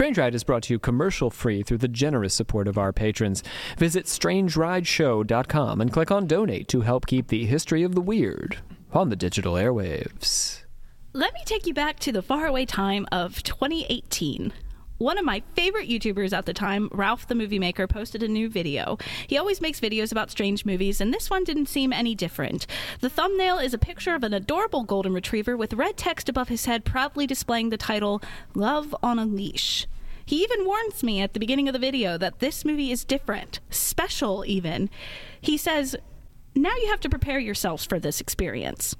Strange Ride is brought to you commercial free through the generous support of our patrons. Visit strangerideshow.com and click on donate to help keep the history of the weird on the digital airwaves. Let me take you back to the faraway time of 2018. One of my favorite YouTubers at the time, Ralph the Movie Maker, posted a new video. He always makes videos about strange movies, and this one didn't seem any different. The thumbnail is a picture of an adorable golden retriever with red text above his head proudly displaying the title Love on a Leash. He even warns me at the beginning of the video that this movie is different, special even. He says, Now you have to prepare yourselves for this experience.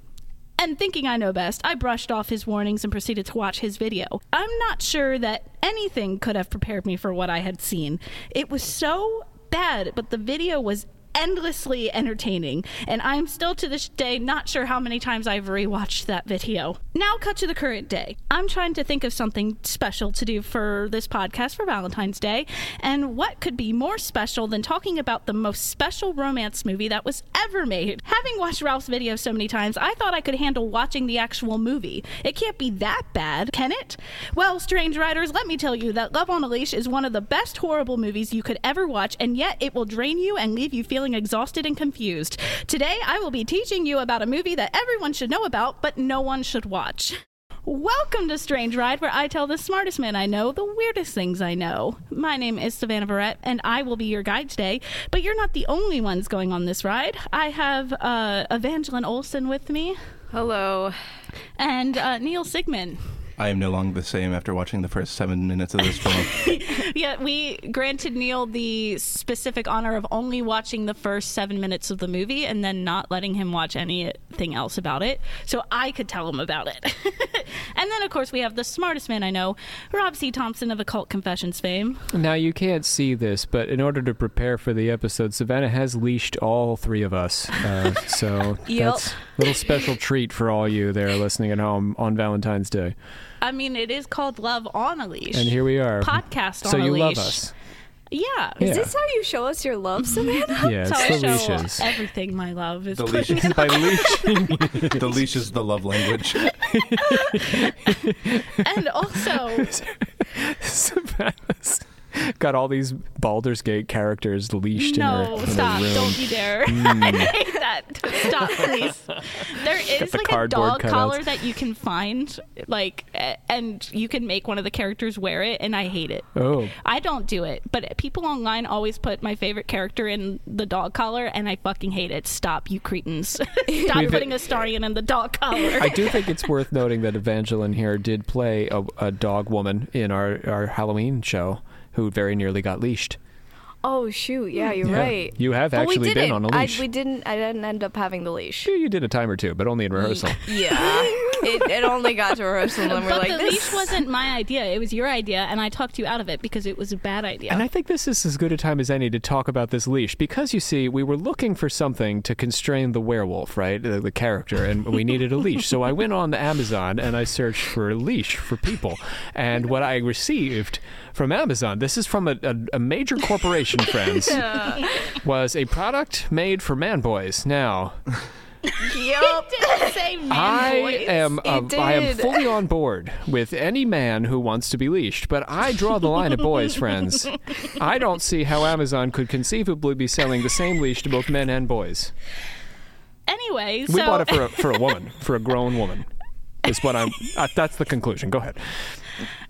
And thinking I know best, I brushed off his warnings and proceeded to watch his video. I'm not sure that anything could have prepared me for what I had seen. It was so bad, but the video was endlessly entertaining, and I'm still to this day not sure how many times I've rewatched that video. Now, cut to the current day. I'm trying to think of something special to do for this podcast for Valentine's Day, and what could be more special than talking about the most special romance movie that was ever made? Having watched Ralph's video so many times, I thought I could handle watching the actual movie. It can't be that bad, can it? Well, strange riders, let me tell you that Love on a Leash is one of the best horrible movies you could ever watch, and yet it will drain you and leave you feeling exhausted and confused. Today, I will be teaching you about a movie that everyone should know about, but no one should watch. Welcome to Strange Ride, where I tell the smartest man I know the weirdest things I know. My name is Savannah Barrett, and I will be your guide today. But you're not the only ones going on this ride. I have uh, Evangeline Olson with me, Hello. and uh, Neil Sigmund. I am no longer the same after watching the first seven minutes of this film. Yeah, we granted Neil the specific honor of only watching the first seven minutes of the movie and then not letting him watch anything else about it, so I could tell him about it. and then, of course, we have the smartest man I know, Rob C. Thompson of Occult Confessions fame. Now, you can't see this, but in order to prepare for the episode, Savannah has leashed all three of us. Uh, so Yep. that's a little special treat for all you there listening at home on Valentine's Day. I mean, it is called Love on a Leash. And here we are. Podcast on so a you leash. love us. Yeah. Yeah. Is this how you show us your love, Savannah? Yeah, it's how I show leashes. everything my love is The putting leashes. By leashing. the leash is the love language. and also Savannah's got all these Baldur's Gate characters leashed in her, no in stop. Her don't you dare hmm. i hate that. Stop please. There is the like a dog collar cutouts. that you can find like and you can make one of the characters wear it and i hate it. Oh, I don't do it, but people online always put my favorite character in the dog collar, and I fucking hate it. Stop, you cretins! Stop We've- putting Astarion in the dog collar. I do think it's worth noting that Evangeline here did play a, a dog woman in our, our Halloween show who very nearly got leashed. Oh shoot! Yeah, you're Yeah. right. You have But actually been on a leash. I, we didn't. I didn't end up having the leash. Sure, you did a time or two, but only in rehearsal. Yeah. It, it only got to rehearsal, and we're but like, the this leash wasn't my idea; it was your idea, and I talked you out of it because it was a bad idea. And I think this is as good a time as any to talk about this leash because you see, we were looking for something to constrain the werewolf, right? The, the character, and we needed a leash. So I went on the Amazon and I searched for a leash for people. And what I received from Amazon, this is from a, a, a major corporation, friends, was a product made for man boys. Now, Yup. didn't say man I voice. am It I am fully on board with any man who wants to be leashed, but I draw the line at boys, friends. I don't see how Amazon could conceivably be selling the same leash to both men and boys. Anyway, We so bought it for a, for a woman, for a grown woman. Is what I'm. Uh, that's the conclusion. Go ahead.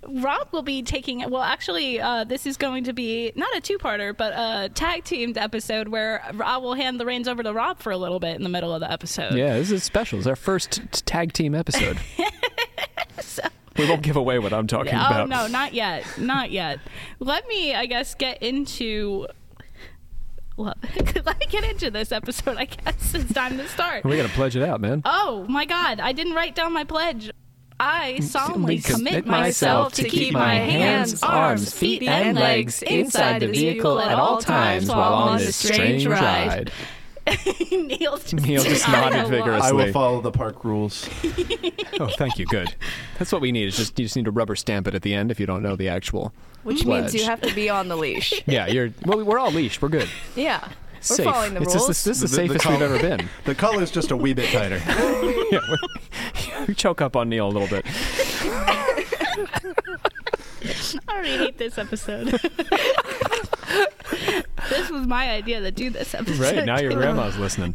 Rob will be taking. Well, actually, uh, this is going to be not a two-parter, but a tag-teamed episode where I will hand the reins over to Rob for a little bit in the middle of the episode. Yeah, this is special. It's our first t- tag team episode. we won't give away what I'm talking Oh about. no, not yet, not yet. Let me, I guess, get into. Well, let me get into this episode. I guess it's time to start. We gotta pledge it out, man. Oh my God! I didn't write down my pledge. I solemnly commit commit myself myself to to keep my hands, arms, feet, and legs inside the vehicle at all times while on this strange ride. Neil's just, Neil just nodding nodded vigorously. I will follow the park rules. Oh, thank you. Good. That's what we need. Is just you just need to rubber stamp it at the end if you don't know the actual. which means you have to be on the leash. Yeah, you're. Well, we're all leashed. We're good. Yeah. We're Safe. following the it's rules. Just, this is the, The- the- the safest we've ever been. The collar's just a wee bit tighter. yeah, we choke up on Neil a little bit. I already hate this episode. this was my idea to do this episode. Right now, your grandma's listening.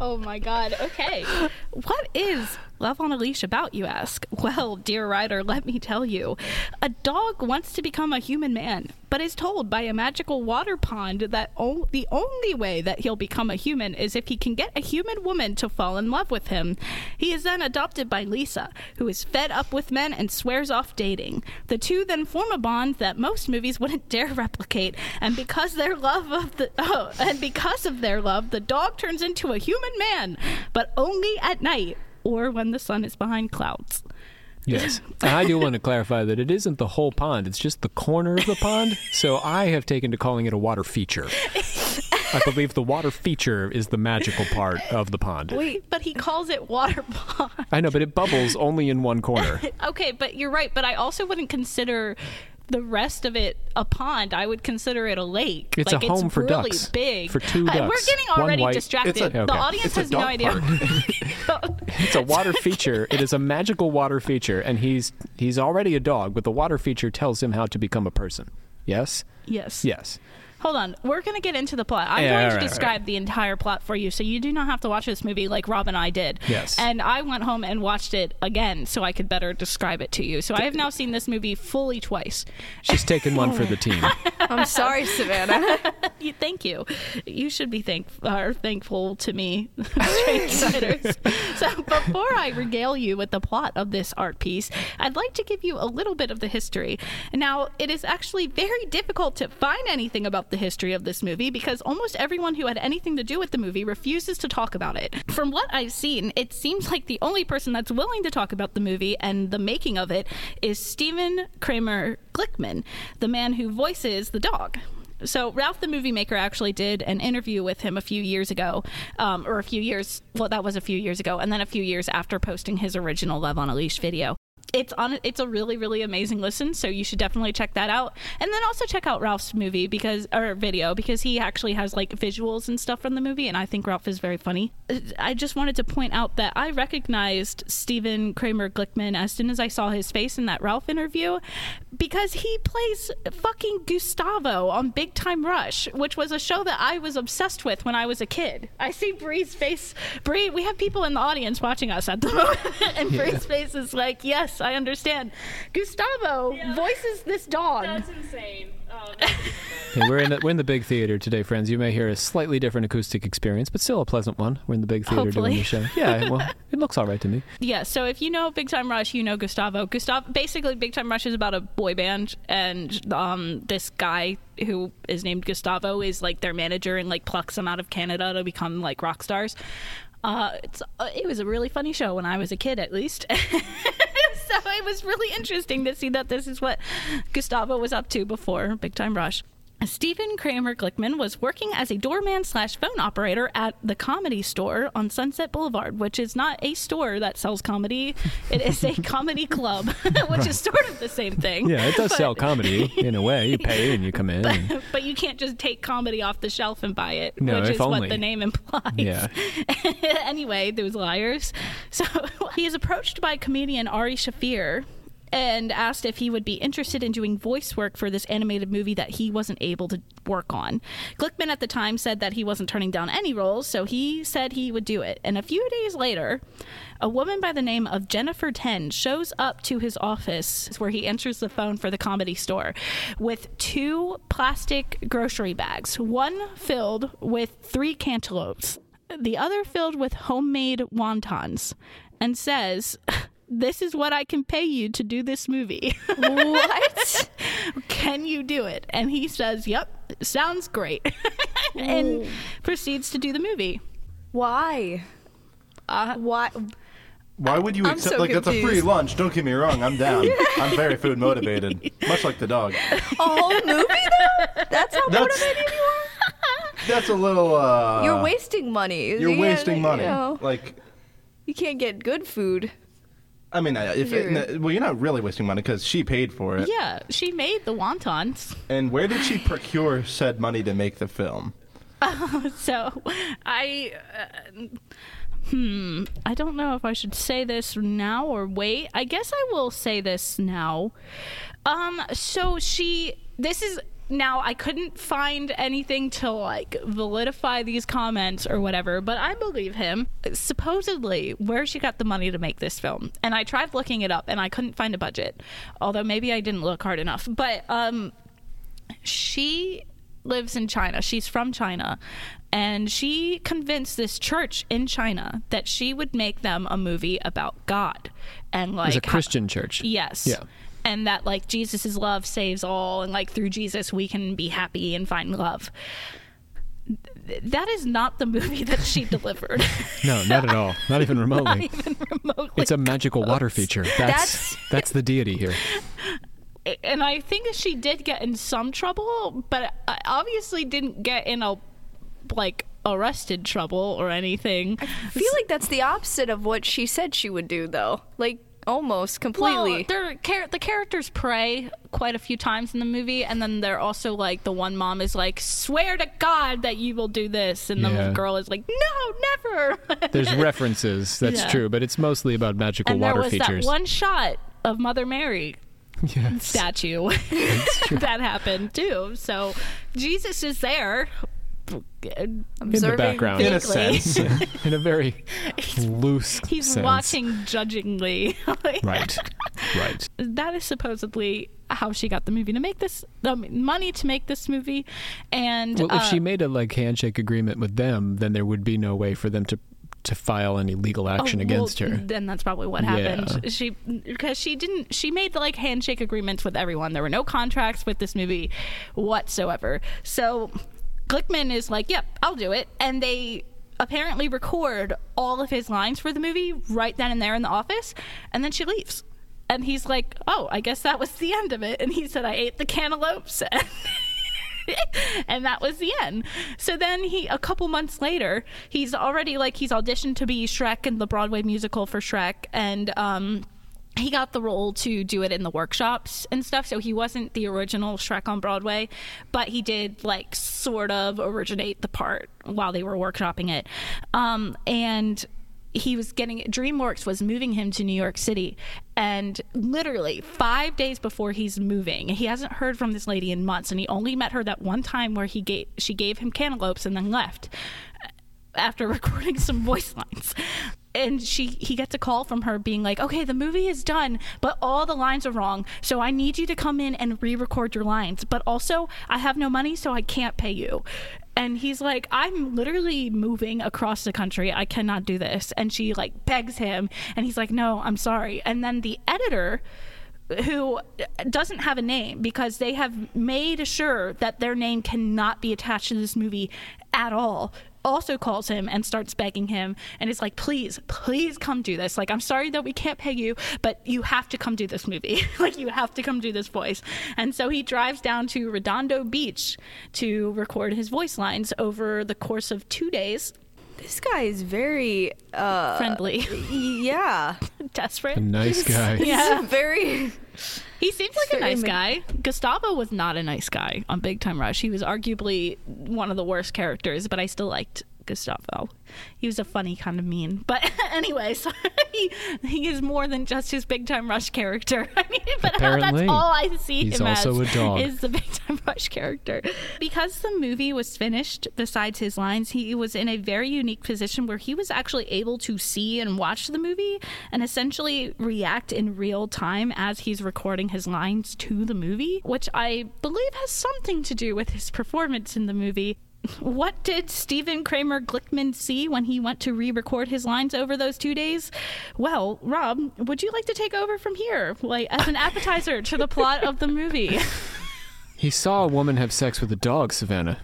Oh my god. Okay. What is Love on a Leash about, you ask? Well, dear rider, let me tell you. A dog wants to become a human man, but is told by a magical water pond that o- the only way that he'll become a human is if he can get a human woman to fall in love with him. He is then adopted by Lisa, who is fed up with men and swears off dating. The two then form a bond that most movies wouldn't dare replicate, and because their love of the oh, and because of their love, the dog turns into a human man, but only at night or when the sun is behind clouds. Yes. And I do want to clarify that it isn't the whole pond, it's just the corner of the pond. So I have taken to calling it a water feature. I believe the water feature is the magical part of the pond. Wait, but he calls it water pond. I know, but it bubbles only in one corner. Okay, but you're right. But I also wouldn't consider the rest of it a pond. I would consider it a lake. It's like, a home it's for really ducks. big. For two Uh, We're getting already white- distracted. A- the audience It's has no idea. It's a water feature. It is a magical water feature, and he's he's already a dog, but the water feature tells him how to become a person. Yes? yes. Yes. Hold on. We're going to get into the plot. I'm Yeah, going all to right, describe the entire plot for you, so you do not have to watch this movie like Rob and I did. Yes. And I went home and watched it again so I could better describe it to you. So I have now seen this movie fully twice. She's taken one for the team. I'm sorry, Savannah. You, thank you. You should be thank or thankful to me, strange riders. so before I regale you with the plot of this art piece, I'd like to give you a little bit of the history. Now, it is actually very difficult to find anything about the history of this movie because almost everyone who had anything to do with the movie refuses to talk about it. From what I've seen, it seems like the only person that's willing to talk about the movie and the making of it is Stephen Kramer Glickman, the man who voices the dog. So Ralph the movie maker actually did an interview with him a few years ago, um, or a few years. Well, that was a few years ago, and then a few years after posting his original Love on a Leash video. It's on. It's a really, really amazing listen. So you should definitely check that out, and then also check out Ralph's movie because or video because he actually has like visuals and stuff from the movie, and I think Ralph is very funny. I just wanted to point out that I recognized Stephen Kramer Glickman as soon as I saw his face in that Ralph interview because he plays fucking Gustavo on Big Time Rush, which was a show that I was obsessed with when I was a kid. I see Bree's face. Bree, we have people in the audience watching us at the moment, and Bree's face is like, "Yes, I understand." Gustavo voices this dog. That's insane. Oh, Okay, we're in the, we're in the big theater today, friends. You may hear a slightly different acoustic experience, but still a pleasant one. We're in the big theater Hopefully. doing the show. Yeah, well, it looks all right to me. Yeah, so if you know Big Time Rush, you know Gustavo. Gustavo basically Big Time Rush is about a boy band and um this guy who is named Gustavo is like their manager and like plucks them out of Canada to become like rock stars. Uh, it's uh, it was a really funny show when I was a kid, at least. so it was really interesting to see that this is what Gustavo was up to before Big Time Rush. Stephen Kramer Glickman was working as a doorman slash phone operator at the Comedy Store on Sunset Boulevard, which is not a store that sells comedy. It is a comedy club, which is sort of the same thing. Yeah, it does But- sell comedy in a way. You pay and you come in. and- But you can't just take comedy off the shelf and buy it, No, which is only. what the name implies. Yeah. anyway, those liars. So he is approached by comedian Ari Shaffir and asked if he would be interested in doing voice work for this animated movie that he wasn't able to work on. Glickman at the time said that he wasn't turning down any roles, so he said he would do it. And a few days later, a woman by the name of Jennifer Ten shows up to his office where he answers the phone for the comedy store with two plastic grocery bags, one filled with three cantaloupes, the other filled with homemade wontons, and says, This is what I can pay you to do this movie. what? can you do it? And he says, Yep, sounds great. and proceeds to do the movie. Why? Uh, Why? Why would you I'm accept? so like that's a free lunch. Don't get me wrong. I'm down. I'm very food motivated, much like the dog. A whole movie though? That's how That's- motivated you are. That's a little. uh You're wasting money. You're You wasting money. You, know, Like, you can't get good food. I mean, uh, if it, well, you're not really wasting money because she paid for it. yeah, she made the wontons. And where did she procure said money to make the film? So I. Uh, hmm, I don't know if I should say this now or wait. I guess I will say this now. Um, so she, this is now I couldn't find anything to like validify these comments or whatever, but I believe him. Supposedly, where she got the money to make this film, and I tried looking it up and I couldn't find a budget, although maybe I didn't look hard enough. But um, she lives in China. She's from China. And she convinced this church in China that she would make them a movie about God. And It like was a how- Christian church. Yes. Yeah. And that like Jesus' love saves all and like through Jesus we can be happy and find love. Th- That is not the movie that she delivered. No, not at all. Not even not remotely. even remotely. It's a magical water feature. That's That's- that's the deity here. and I think she did get in some trouble, but I obviously didn't get in a like arrested trouble or anything. I feel like that's the opposite of what she said she would do, though. Like almost completely. Well, they're, char- the characters pray quite a few times in the movie, and then they're also like the one mom is like, "Swear to God that you will do this," and the Yeah. girl is like, "No, never." There's references, that's Yeah. true, but it's mostly about magical and there water was features. that one shot of Mother Mary yes. statue that happened too. So Jesus is there. in the Observing background. In a sense. in a very loose He's sense. watching judgingly. Right. Right. that is supposedly how she got the movie to make this um, money to make this movie and Well, if uh, she made a like handshake agreement with them, then there would be no way for them to to file any legal action Oh, against well, her. Then that's probably what happened. She because she didn't she made like handshake agreements with everyone. There were no contracts with this movie whatsoever. So Glickman is like, "Yep, I'll do it." And they apparently record all of his lines for the movie right then and there in the office, and then she leaves. And he's like, "Oh, I guess that was the end of it." And he said, "I ate the cantaloupes." and that was the end. So then he, a couple months later, he's already like he's auditioned to be Shrek in the Broadway musical for Shrek, and um, he got the role to do it in the workshops and stuff. So he wasn't the original Shrek on Broadway, but he did like sort of originate the part while they were workshopping it, um, and he was getting DreamWorks was moving him to New York City, and literally five days before he's moving, he hasn't heard from this lady in months, and he only met her that one time where he gave she gave him cantaloupes and then left after recording some voice lines. And she he gets a call from her being like, "Okay, the movie is done, but all the lines are wrong. So I need you to come in and re-record your lines. But also, I have no money, so I can't pay you." And he's like, "I'm literally moving across the country. I cannot do this." And she like begs him, and he's like, "No, I'm sorry." And then the editor who doesn't have a name because they have made sure that their name cannot be attached to this movie at all. Also calls him and starts begging him and is like please please come do this. Like i'm sorry that we can't pay you but you have to come do this movie. Like you have to come do this voice. And so he drives down to redondo beach to record his voice lines over the course of two days This guy is very, uh, friendly yeah. desperate A nice guy. Yeah. Very. He seems like a nice guy. Gustavo was not a nice guy on Big Time Rush. He was arguably one of the worst characters, but I still liked Gustavo. He was a funny kind of mean. But anyway, so he, he is more than just his Big Time Rush character. I mean, but uh, Apparently, that's all I see he's him also as a dog. is the Big Time Rush character. Because the movie was finished, besides his lines, he was in a very unique position where he was actually able to see and watch the movie and essentially react in real time as he's recording his lines to the movie, which I believe has something to do with his performance in the movie. What did Stephen Kramer Glickman see when he went to re record his lines over those two days? Well, Rob, would you like to take over from here, like as an appetizer to the plot of the movie? He saw a woman have sex with a dog, Savannah,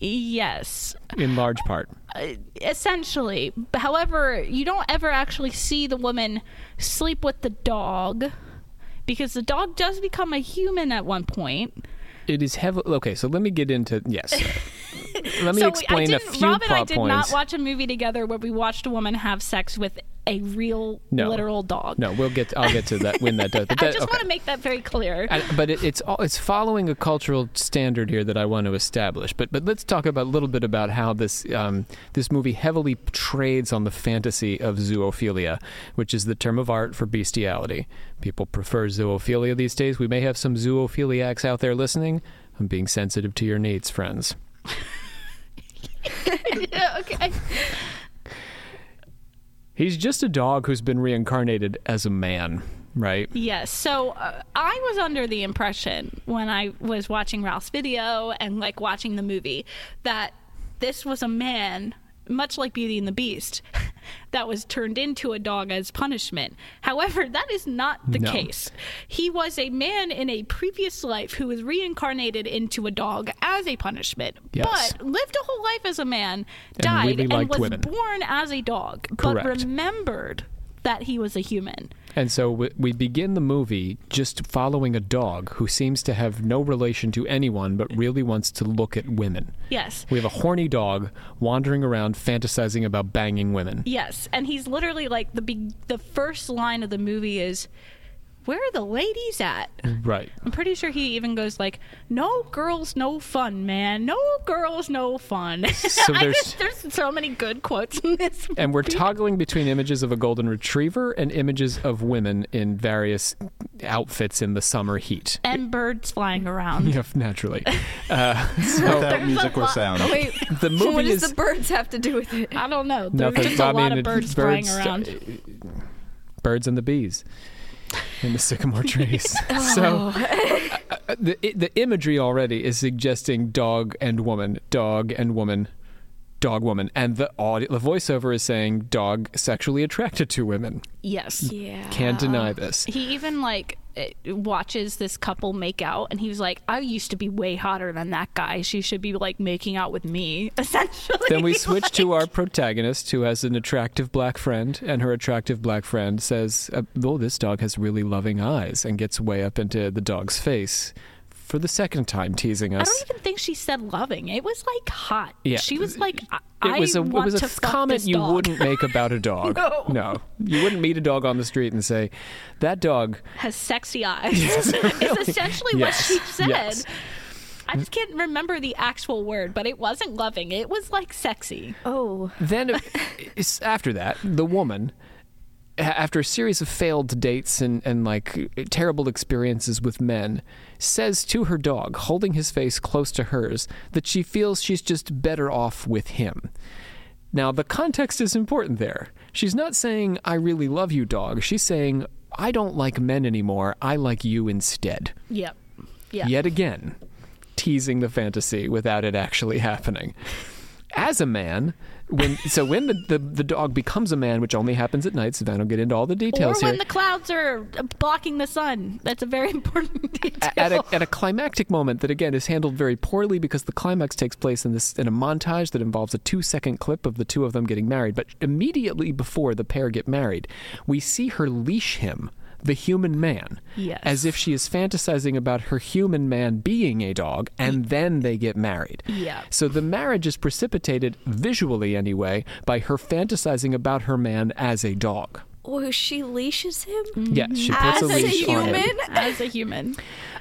yes, in large part. Uh, essentially. However, you don't ever actually see the woman sleep with the dog because the dog does become a human at one point. It is heavy. Okay, so let me get into yes. Let me so explain I a few Rob and I did points. not watch a movie together where we watched a woman have sex with a real No. literal dog. No, we'll get. I'll get to that when that does. But I just okay. want to make that very clear. I- but it, it's all, it's following a cultural standard here that I want to establish. But but let's talk about a little bit about how this um, this movie heavily trades on the fantasy of zoophilia, which is the term of art for bestiality. People prefer zoophilia these days. We may have some zoophiliacs out there listening. I'm being sensitive to your needs, friends. yeah, okay. He's just a dog who's been reincarnated as a man, right? Yes. So uh, I was under the impression when I was watching Ralph's video and like watching the movie that this was a man, much like Beauty and the Beast, that was turned into a dog as punishment. However, that is not the No. case. He was a man in a previous life who was reincarnated into a dog as a punishment, Yes. but lived a whole life as a man, And died, really and was women. born as a dog, Correct. but remembered that he was a human. And so we, we begin the movie just following a dog who seems to have no relation to anyone but really wants to look at women. Yes. We have a horny dog wandering around fantasizing about banging women. Yes, and he's literally like the be- the first line of the movie is, "Where are the ladies at?" Right. I'm pretty sure he even goes like, "No girls, no fun, man. No girls, no fun." So I there's- just, there's so many good quotes in this. And we're toggling between images of a golden retriever and images of women in various outfits in the summer heat. and birds flying around. Yeah, naturally. Uh, so Without music or sound. Wait, the movie what is does the birds have to do with it? I don't know. There's nothing. just a I lot mean, of birds, it- flying birds- around. birds and the bees in the sycamore trees. So uh, the the imagery already is suggesting dog and woman, dog and woman, dog woman, and the audio, the voiceover is saying dog sexually attracted to women. Yes. Yeah. Can't deny this. He even like watches this couple make out, and he was like, "I used to be way hotter than that guy. She should be like making out with me." Essentially. Then we switch to our protagonist, who has an attractive black friend, and her attractive black friend says, uh, "Oh, this dog has really loving eyes," and gets way up into the dog's face for the second time, teasing us. I don't even think she said loving. It was like hot. Yeah. She was like, I, It was I a it was a fuck comment you wouldn't make about a dog. No. you wouldn't meet a dog on the street and say, "That dog." has sexy eyes. It's essentially what she said. Yes. I just can't remember the actual word, but it wasn't loving. It was like sexy. Oh. Then after that, the woman, a- after a series of failed dates and, and like terrible experiences with men, says to her dog, holding his face close to hers, that she feels she's just better off with him. Now, the context is important there. She's not saying, I really love you, dog. She's saying, I don't like men anymore. I like you instead. Yep. Yeah. Yet again, teasing the fantasy without it actually happening. As a man, when so when the, the, the dog becomes a man, which only happens at night, so I don't get into all the details. Or when here. the clouds are blocking the sun. That's a very important detail. at a, at a climactic moment that again is handled very poorly because the climax takes place in this in a montage that involves a two second clip of the two of them getting married. But immediately before the pair get married, we see her leash him, the human man, Yes. as if she is fantasizing about her human man being a dog, and then they get married. Yeah. So the marriage is precipitated visually anyway by her fantasizing about her man as a dog. Oh, she leashes him? Yes, she puts As a a leash on him. human? As a human.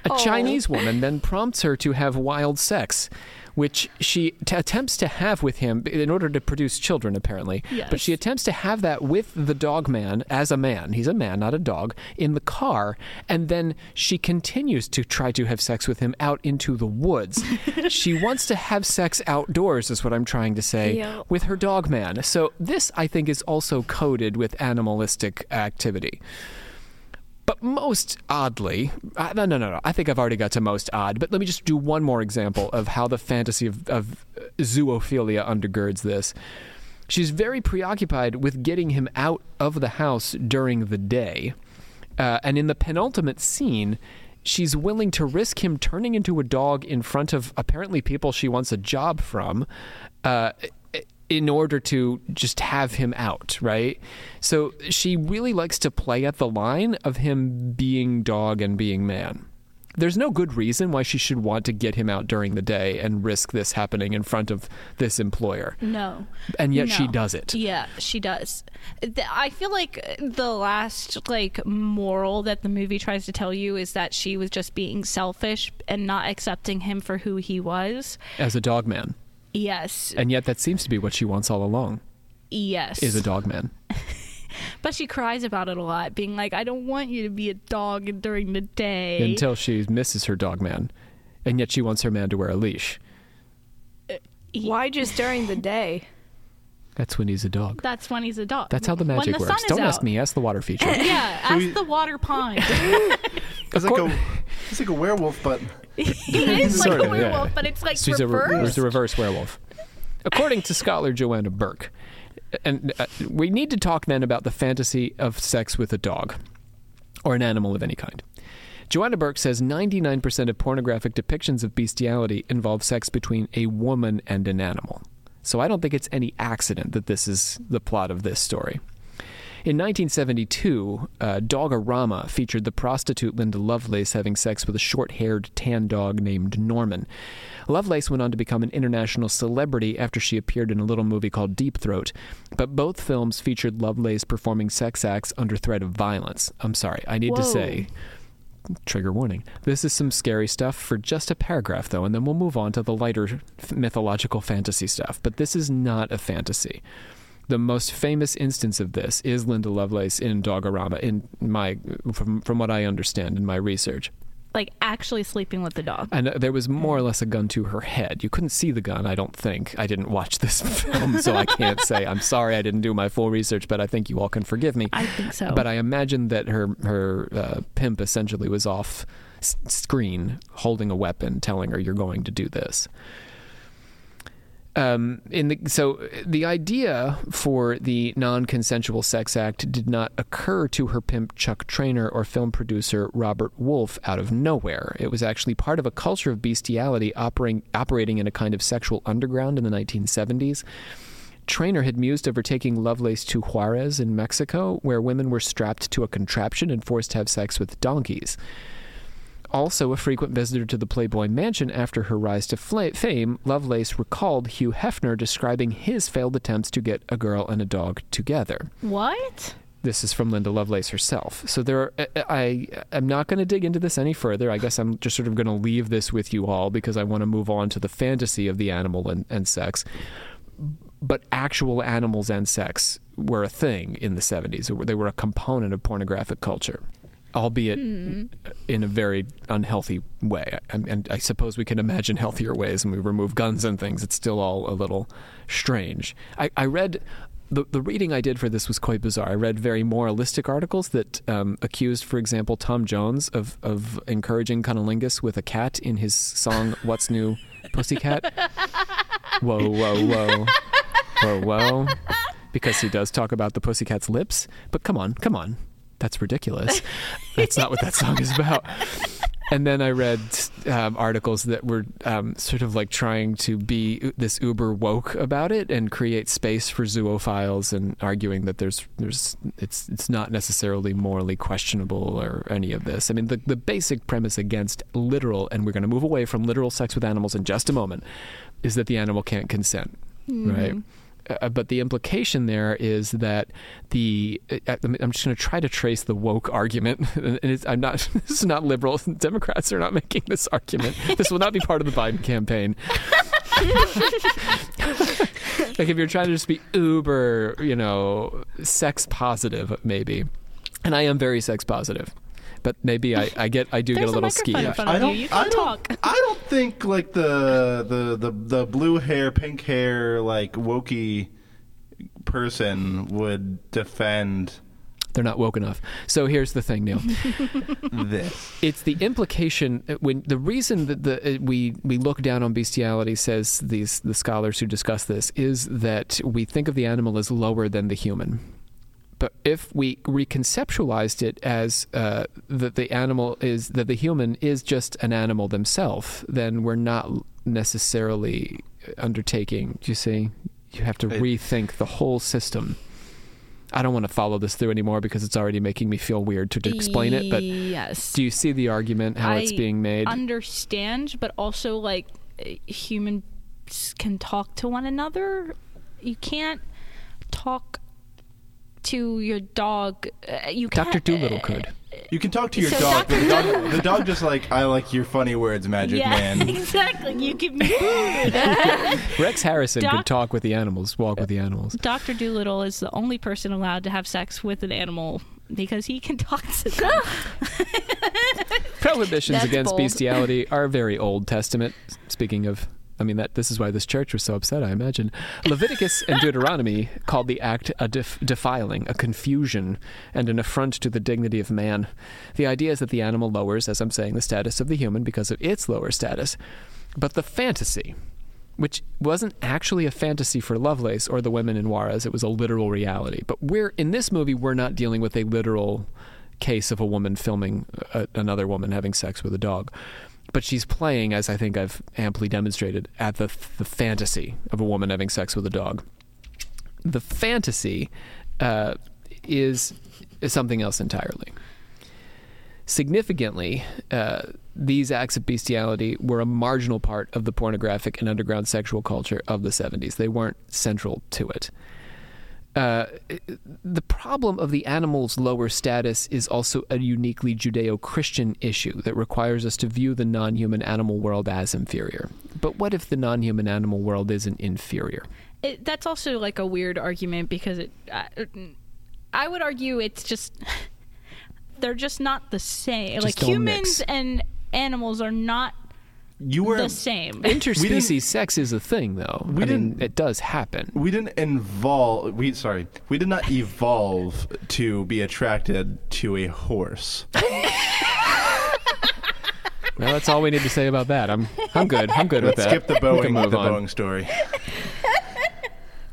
A Oh. Chinese woman then prompts her to have wild sex, which she t- attempts to have with him in order to produce children, apparently. Yes. But she attempts to have that with the dog man as a man. He's a man, not a dog, in the car. And then she continues to try to have sex with him out into the woods. she wants to have sex outdoors, is what I'm trying to say, Yeah. with her dog man. So this, I think, is also coded with animalistic activity. But most oddly, uh, no, no, no, no. I think I've already got to most odd. But let me just do one more example of how the fantasy of, of zoophilia undergirds this. She's very preoccupied with getting him out of the house during the day. Uh, and in the penultimate scene, she's willing to risk him turning into a dog in front of apparently people she wants a job from. Uh, in order to just have him out, right? So she really likes to play at the line of him being dog and being man. there's no good reason why she should want to get him out during the day and risk this happening in front of this employer. No. And yet she does it. Yeah, she does. I feel like the last like moral that the movie tries to tell you is that she was just being selfish and not accepting him for who he was. As a dog man. Yes. And yet that seems to be what she wants all along. Yes. Is a dog man. But she cries about it a lot, being like, I don't want you to be a dog during the day. Until she misses her dog man. And yet she wants her man to wear a leash. Uh, Why just during the day? That's when he's a dog. That's when he's a dog. That's how the When magic the works. sun is Don't ask me, ask the water feature. Yeah, ask the water pond. It's like a it's like a werewolf, but he is like Sort a of, yeah. werewolf, but it's like She's a, re- reversed. she's a reverse werewolf. According to scholar Joanna Bourke, and uh, we need to talk then about the fantasy of sex with a dog or an animal of any kind. Joanna Bourke says 99% of pornographic depictions of bestiality involve sex between a woman and an animal. So I don't think it's any accident that this is the plot of this story. In 1972, uh, Dogarama featured the prostitute Linda Lovelace having sex with a short haired tan dog named Norman. Lovelace went on to become an international celebrity after she appeared in a little movie called Deep Throat, but both films featured Lovelace performing sex acts under threat of violence. I'm sorry, I need to say, trigger warning. This is some scary stuff for just a paragraph, though, and then we'll move on to the lighter mythological fantasy stuff. But this is not a fantasy. The most famous instance of this is Linda Lovelace in Dogarama, in my from from what I understand in my research. like actually sleeping with the dog. And there was more or less a gun to her head. You couldn't see the gun, I don't think. I didn't watch this film, so I can't say. I'm sorry I didn't do my full research, but I think you all can forgive me. I think so. But I imagine that her her uh, pimp essentially was off s- screen, holding a weapon, telling her, "You're going to do this." Um, in the so the idea for the non-consensual sex act did not occur to her pimp Chuck Traynor or film producer Robert Wolf out of nowhere. It was actually part of a culture of bestiality operating operating in a kind of sexual underground in the 1970s. Traynor had mused over taking Lovelace to Juarez in Mexico, where women were strapped to a contraption and forced to have sex with donkeys. Also, a frequent visitor to the Playboy Mansion after her rise to fame, Lovelace recalled Hugh Hefner describing his failed attempts to get a girl and a dog together. what? This is from Linda Lovelace herself. So there, are, I, I am not going to dig into this any further. I guess I'm just sort of going to leave this with you all because I want to move on to the fantasy of the animal and, and sex. But actual animals and sex were a thing in the 70s. They were a component of pornographic culture, albeit in a very unhealthy way. And, and I suppose we can imagine healthier ways when we remove guns and things. It's still all a little strange. I, I read the, the reading I did for this was quite bizarre. I read very moralistic articles that um, accused, for example, Tom Jones of, of encouraging cunnilingus with a cat in his song "What's New, Pussycat." whoa, whoa, whoa, whoa, whoa, because he does talk about the pussycat's lips. But come on, come on, that's ridiculous. That's not what that song is about. And then I read um, articles that were um, sort of like trying to be this uber woke about it and create space for zoophiles and arguing that there's there's it's it's not necessarily morally questionable or any of this. I mean, the the basic premise against literal, and we're going to move away from literal sex with animals in just a moment, is that the animal can't consent, right? Uh, but the implication there is that the uh, I'm just going to try to trace the woke argument, and it's, I'm not. This is not liberal. Democrats are not making this argument. This will not be part of the Biden campaign. like if you're trying to just be uber, you know, sex positive, maybe, and I am very sex positive, but maybe I, I get I do get a a little microphone in skeevy. front of you. You I don't, talk. I don't think like the the the the blue hair, pink hair, like wokey person would defend They're not woke enough. So here's the thing, Neil. this. it's the implication uh, when the reason that the uh, we we look down on bestiality says these the scholars who discuss this is that we think of the animal as lower than the human. But if we reconceptualized it as uh, that the animal is that the human is just an animal themselves, then we're not necessarily undertaking. Do you see? You have to It- rethink the whole system. I don't want to follow this through anymore because it's already making me feel weird to, to explain it. But yes, do you see the argument how it's being made? understand, but also like uh, humans can talk to one another. You can't talk to your dog. Uh, you can't. Dr. Dolittle could. You can talk to your So dog, but the dog, the dog just like I like your funny words, Magic Yeah, Man. exactly. You give me food. Rex Harrison Doc- could talk with the animals, walk with the animals. Dr. Dolittle is the only person allowed to have sex with an animal because he can talk to them. Prohibitions That's against bold. bestiality are very Old Testament. Speaking of, I mean that this is why this church was so upset. I imagine Leviticus and Deuteronomy called the act a def- defiling, a confusion, and an affront to the dignity of man. The idea is that the animal lowers, as I'm saying, the status of the human because of its lower status. But the fantasy, which wasn't actually a fantasy for Lovelace or the women in Juarez, it was a literal reality. But we're in this movie, we're not dealing with a literal case of a woman filming a, another woman having sex with a dog. But she's playing, as I think I've amply demonstrated, at the the fantasy of a woman having sex with a dog. The fantasy uh, is, is something else entirely. Significantly, uh, these acts of bestiality were a marginal part of the pornographic and underground sexual culture of the 70s. They weren't central to it. Uh, the problem of the animal's lower status is also a uniquely Judeo Christian issue that requires us to view the non human animal world as inferior. But what if the non human animal world isn't inferior? it, that's also like a weird argument because it. I, I would argue it's just they're just not the same. Just like humans mix. and animals are not You were the same. Interspecies sex is a thing, though. We I didn't- it does happen. we didn't involve. We sorry, we did not evolve to be attracted to a horse. Well, that's all we need to say about that. I'm, I'm good. I'm good Let's that. skip the We can Boeing, move the on. Boeing story.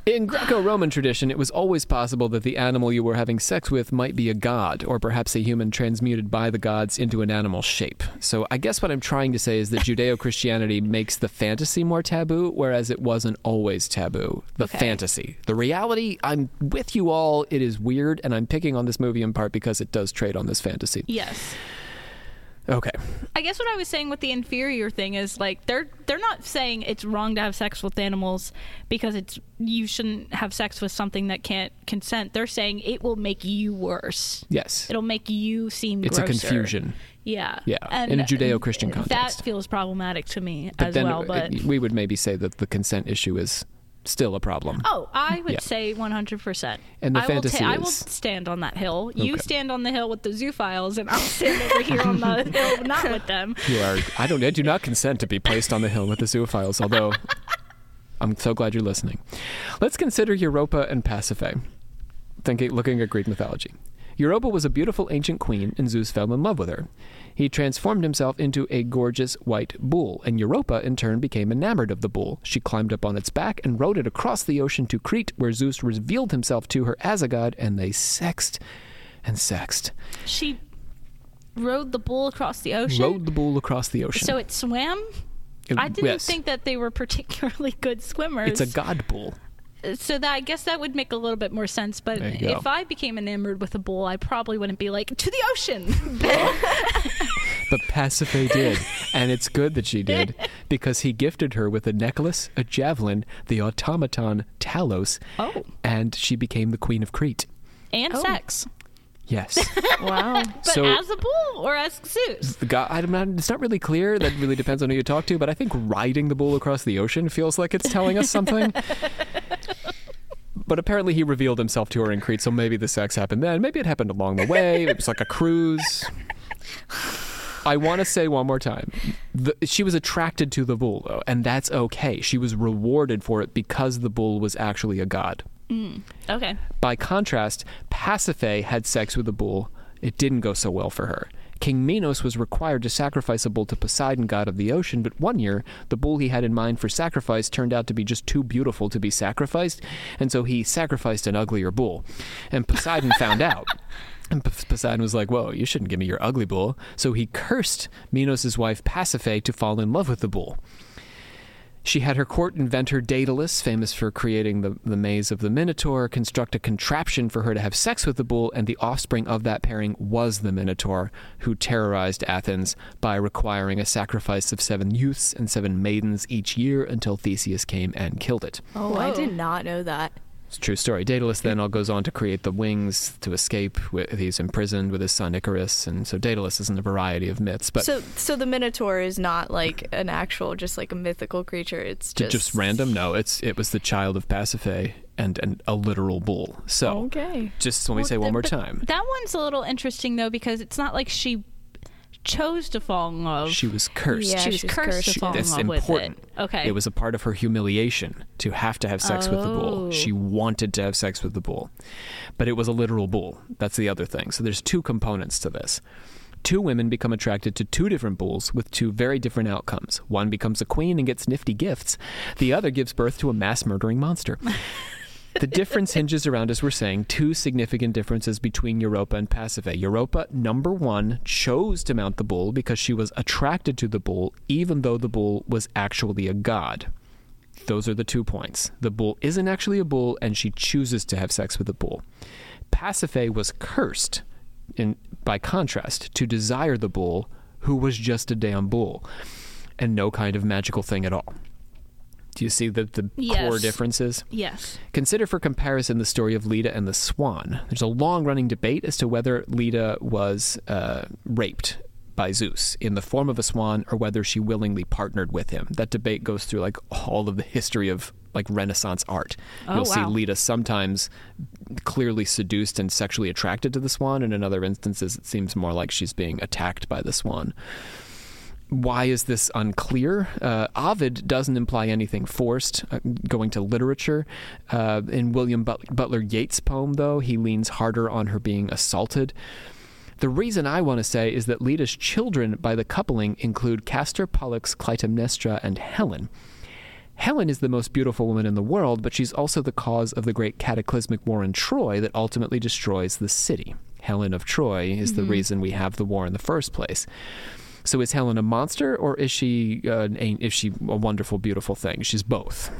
In Greco Roman tradition, it was always possible that the animal you were having sex with might be a god, or perhaps a human transmuted by the gods into an animal shape. So I guess what I'm trying to say is that Judeo Christianity makes the fantasy more taboo, whereas it wasn't always taboo. The Okay. fantasy. The reality, I'm with you all. It is weird, and I'm picking on this movie in part because it does trade on this fantasy. yes. Okay. I guess what I was saying with the inferior thing is like they're they're not saying it's wrong to have sex with animals because it's you shouldn't have sex with something that can't consent. They're saying it will make you worse. Yes. It'll make you seem It's a confusion. Yeah. Yeah, in a Judeo-Christian context. That feels problematic to me But as then well, but we would maybe say that the consent issue is still a problem. Oh, I would Yeah. say 100%. And the I fantasy will I will stand on that hill. You stand on the hill with the zoophiles, and I'll stand over here on the hill not with them. You are. I don't. I do not consent to be placed on the hill with the zoophiles. Although, I'm so glad you're listening. Let's consider Europa and Pasiphae. Thinking, looking at Greek mythology. Europa was a beautiful ancient queen, and Zeus fell in love with her. He transformed himself into a gorgeous white bull, and Europa in turn became enamored of the bull. She climbed up on its back and rode it across the ocean to Crete, where Zeus revealed himself to her as a god, and they sexed and sexed. She rode the bull across the ocean. Rode the bull across the ocean. so it swam? It- I didn't yes. think that they were particularly good swimmers. It's a god bull. So that I guess that would make a little bit more sense. But There you go. if I became enamored with a bull, I probably wouldn't be like to the ocean. But Pasiphae did, and it's good that she did because he gifted her with a necklace, a javelin, the automaton Talos, oh, and she became the queen of Crete. and oh. sex, Yes, Wow. but So- as a bull or as Zeus. the god. I'm not, it's not really clear. That really depends on who you talk to. But I think riding the bull across the ocean feels like it's telling us something. But apparently, he revealed himself to her in Crete, so maybe the sex happened then. Maybe it happened along the way. It was like a cruise. I want to say one more time. The, she was attracted to the bull, though, and that's okay. She was rewarded for it because the bull was actually a god. Mm, okay. By contrast, Pasiphae had sex with a bull. It didn't go so well for her. King Minos was required to sacrifice a bull to Poseidon, god of the ocean, but one year, the bull he had in mind for sacrifice turned out to be just too beautiful to be sacrificed, and so he sacrificed an uglier bull. And Poseidon found out. And P- Poseidon was like, Whoa, you shouldn't give me your ugly bull. So he cursed Minos' wife Pasiphae to fall in love with the bull. She had her court inventor Daedalus, famous for creating the, the maze of the Minotaur, construct a contraption for her to have sex with the bull, and the offspring of that pairing was the Minotaur, who terrorized Athens by requiring a sacrifice of seven youths and seven maidens each year until Theseus came and killed it. Oh, I did not know that. It's a true story. Daedalus then all goes on to create the wings to escape. Wi- He's imprisoned with his son Icarus, and so Daedalus is in a variety of myths. But so, so the Minotaur is not like an actual, just like a mythical creature. It's just just random? No, it's it was the child of Pasiphae and, and a literal bull. So Okay. just let me Well, say one more time. That one's a little interesting though because it's not like she chose to fall in love. She was cursed. Yeah, she was she's cursed, cursed. to She- fall in love important. with it. Okay. It was a part of her humiliation to have to have sex with the bull. Oh. She wanted to have sex with the bull. But it was a literal bull. That's the other thing. So there's two components to this. Two women become attracted to two different bulls with two very different outcomes. One becomes a queen and gets nifty gifts. The other gives birth to a mass murdering monster. The difference hinges around, as we're saying, two significant differences between Europa and Pasiphae. Europa, number one, chose to mount the bull because she was attracted to the bull, even though the bull was actually a god. Those are the two points. The bull isn't actually a bull, and she chooses to have sex with the bull. Pasiphae was cursed, in, by contrast, to desire the bull, who was just a damn bull, and no kind of magical thing at all. Do you see the, the core differences? yes. Consider for comparison the story of Leda and the Swan. There's a long running debate as to whether Leda was uh, raped by Zeus in the form of a swan or whether she willingly partnered with him. That debate goes through like all of the history of like Renaissance art. Oh, You'll see wow. Leda sometimes clearly seduced and sexually attracted to the swan, and in other instances, it seems more like she's being attacked by the swan. Why is this unclear? Uh, Ovid doesn't imply anything forced. Uh, going to literature, uh, in William But- Butler Yeats' poem, though, he leans harder on her being assaulted. The reason I want to say is that Leda's children by the coupling include Castor, Pollux, Clytemnestra, and Helen. Helen is the most beautiful woman in the world, but she's also the cause of the great cataclysmic war in Troy that ultimately destroys the city. Helen of Troy is the reason we have the war in the first place. So is Helen a monster, or is she uh, an, is she a wonderful, beautiful thing? She's both.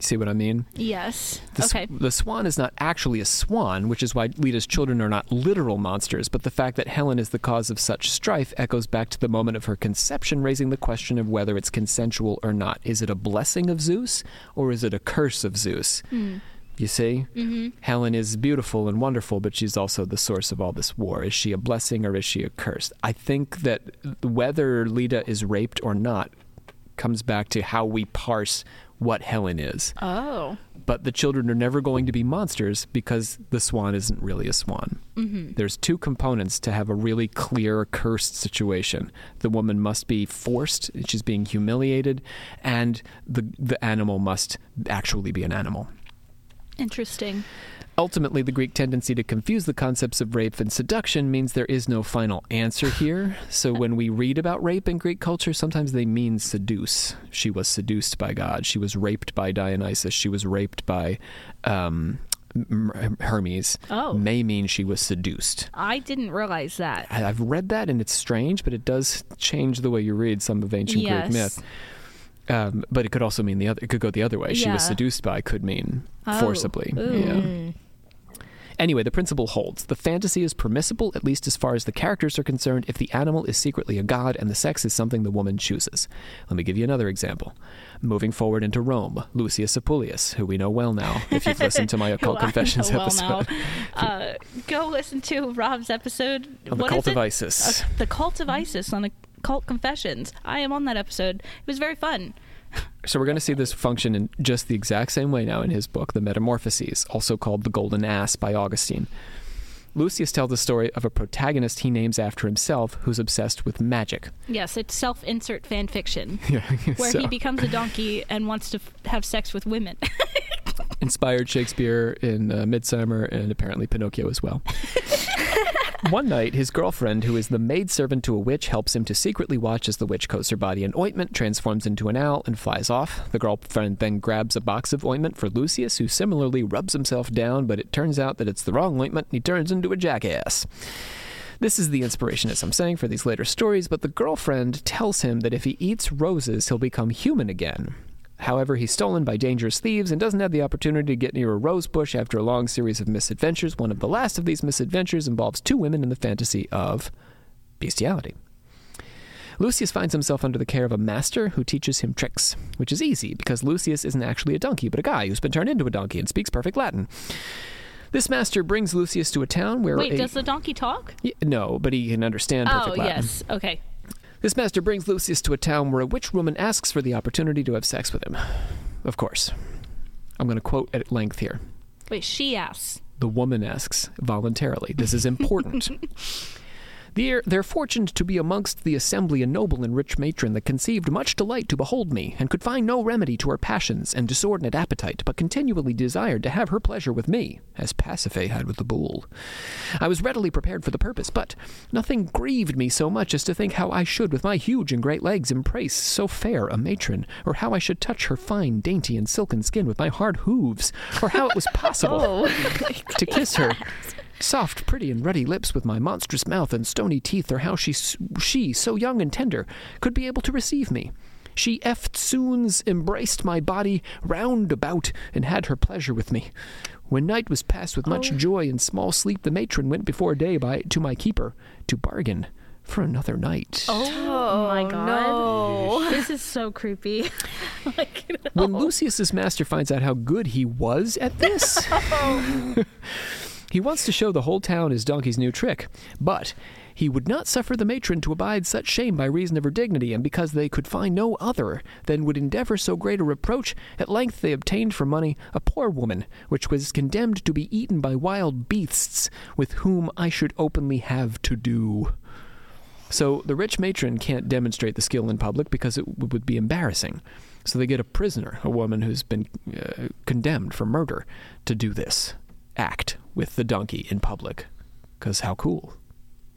See what I mean? Yes. The, okay. the swan is not actually a swan, which is why Leda's children are not literal monsters, but the fact that Helen is the cause of such strife echoes back to the moment of her conception, raising the question of whether it's consensual or not. Is it a blessing of Zeus, or is it a curse of Zeus? You see? Mm-hmm. Helen is beautiful and wonderful, but she's also the source of all this war. Is she a blessing or is she a curse? I think that whether Leda is raped or not comes back to how we parse what Helen is Oh. but the children are never going to be monsters because the swan isn't really a swan. Mm-hmm. There's two components to have a really clear cursed situation. The woman must be forced; she's being humiliated, and the the animal must actually be an animal. Interesting. Ultimately, the Greek tendency to confuse the concepts of rape and seduction means there is no final answer here. So when we read about rape in Greek culture, sometimes they mean seduce. She was seduced by God. She was raped by Dionysus. She was raped by um, Hermes. Oh. May mean she was seduced. I didn't realize that. I've read that and it's strange, but it does change the way you read some of ancient Yes. Greek myth. Um, but it could also mean the other. It could go the other way. She was seduced by could mean Oh. forcibly. Ooh. Yeah. Anyway, the principle holds. The fantasy is permissible, at least as far as the characters are concerned, if the animal is secretly a god and the sex is something the woman chooses. Let me give you another example. Moving forward into Rome, Lucius Apuleius, who we know well now, if you've listened to my Occult Confessions well episode. Uh, go listen to Rob's episode. Of the What Cult is of it? Isis. Uh, the Cult of Isis on Occult Confessions. I am on that episode. It was very fun. So we're going to see this function in just the exact same way now in his book, The Metamorphoses, also called The Golden Ass by Augustine. Lucius tells the story of a protagonist he names after himself who's obsessed with magic. Yes, it's self-insert fan fiction Yeah, where So, he becomes a donkey and wants to f- have sex with women. inspired Shakespeare in uh, Midsummer and apparently Pinocchio as well. One night, his girlfriend, who is the maidservant to a witch, helps him to secretly watch as the witch coats her body in ointment, transforms into an owl, and flies off. The girlfriend then grabs a box of ointment for Lucius, who similarly rubs himself down, but it turns out that it's the wrong ointment and he turns into a jackass. This is the inspiration, as I'm saying, for these later stories, but the girlfriend tells him that if he eats roses, he'll become human again. However, he's stolen by dangerous thieves and doesn't have the opportunity to get near a rose bush after a long series of misadventures. One of the last of these misadventures involves two women in the fantasy of bestiality. Lucius finds himself under the care of a master who teaches him tricks, which is easy because Lucius isn't actually a donkey, but a guy who's been turned into a donkey and speaks perfect Latin. This master brings Lucius to a town where Wait, a, does the donkey talk? No, but he can understand Oh, perfect Latin. yes. Okay. This master brings Lucius to a town where a witch woman asks for the opportunity to have sex with him. Of course. I'm going to quote at length here. Wait, she asks. The woman asks voluntarily. This is important. They're, they're fortuned to be amongst the assembly a noble and rich matron that conceived much delight to behold me, and could find no remedy to her passions and disordinate appetite, but continually desired to have her pleasure with me, as Pasiphae had with the bull. I was readily prepared for the purpose, but nothing grieved me so much as to think how I should, with my huge and great legs, embrace so fair a matron, or how I should touch her fine, dainty, and silken skin with my hard hooves, or how it was possible oh to kiss her soft, pretty, and ruddy lips with my monstrous mouth and stony teeth, or how she, she, so young and tender, could be able to receive me. She eftsoons embraced my body round about and had her pleasure with me. When night was passed with much oh. joy and small sleep, the matron went before day by to my keeper to bargain for another night. Oh, oh my god. No. This is so creepy. like, When Lucius's master finds out how good he was at this, he wants to show the whole town his donkey's new trick. But he would not suffer the matron to abide such shame by reason of her dignity, and because they could find no other than would endeavor so great a reproach, at length they obtained for money a poor woman, which was condemned to be eaten by wild beasts, with whom I should openly have to do. So the rich matron can't demonstrate the skill in public because it would be embarrassing. So they get a prisoner, a woman who's been uh, condemned for murder, to do this act with the donkey in public. Because how cool,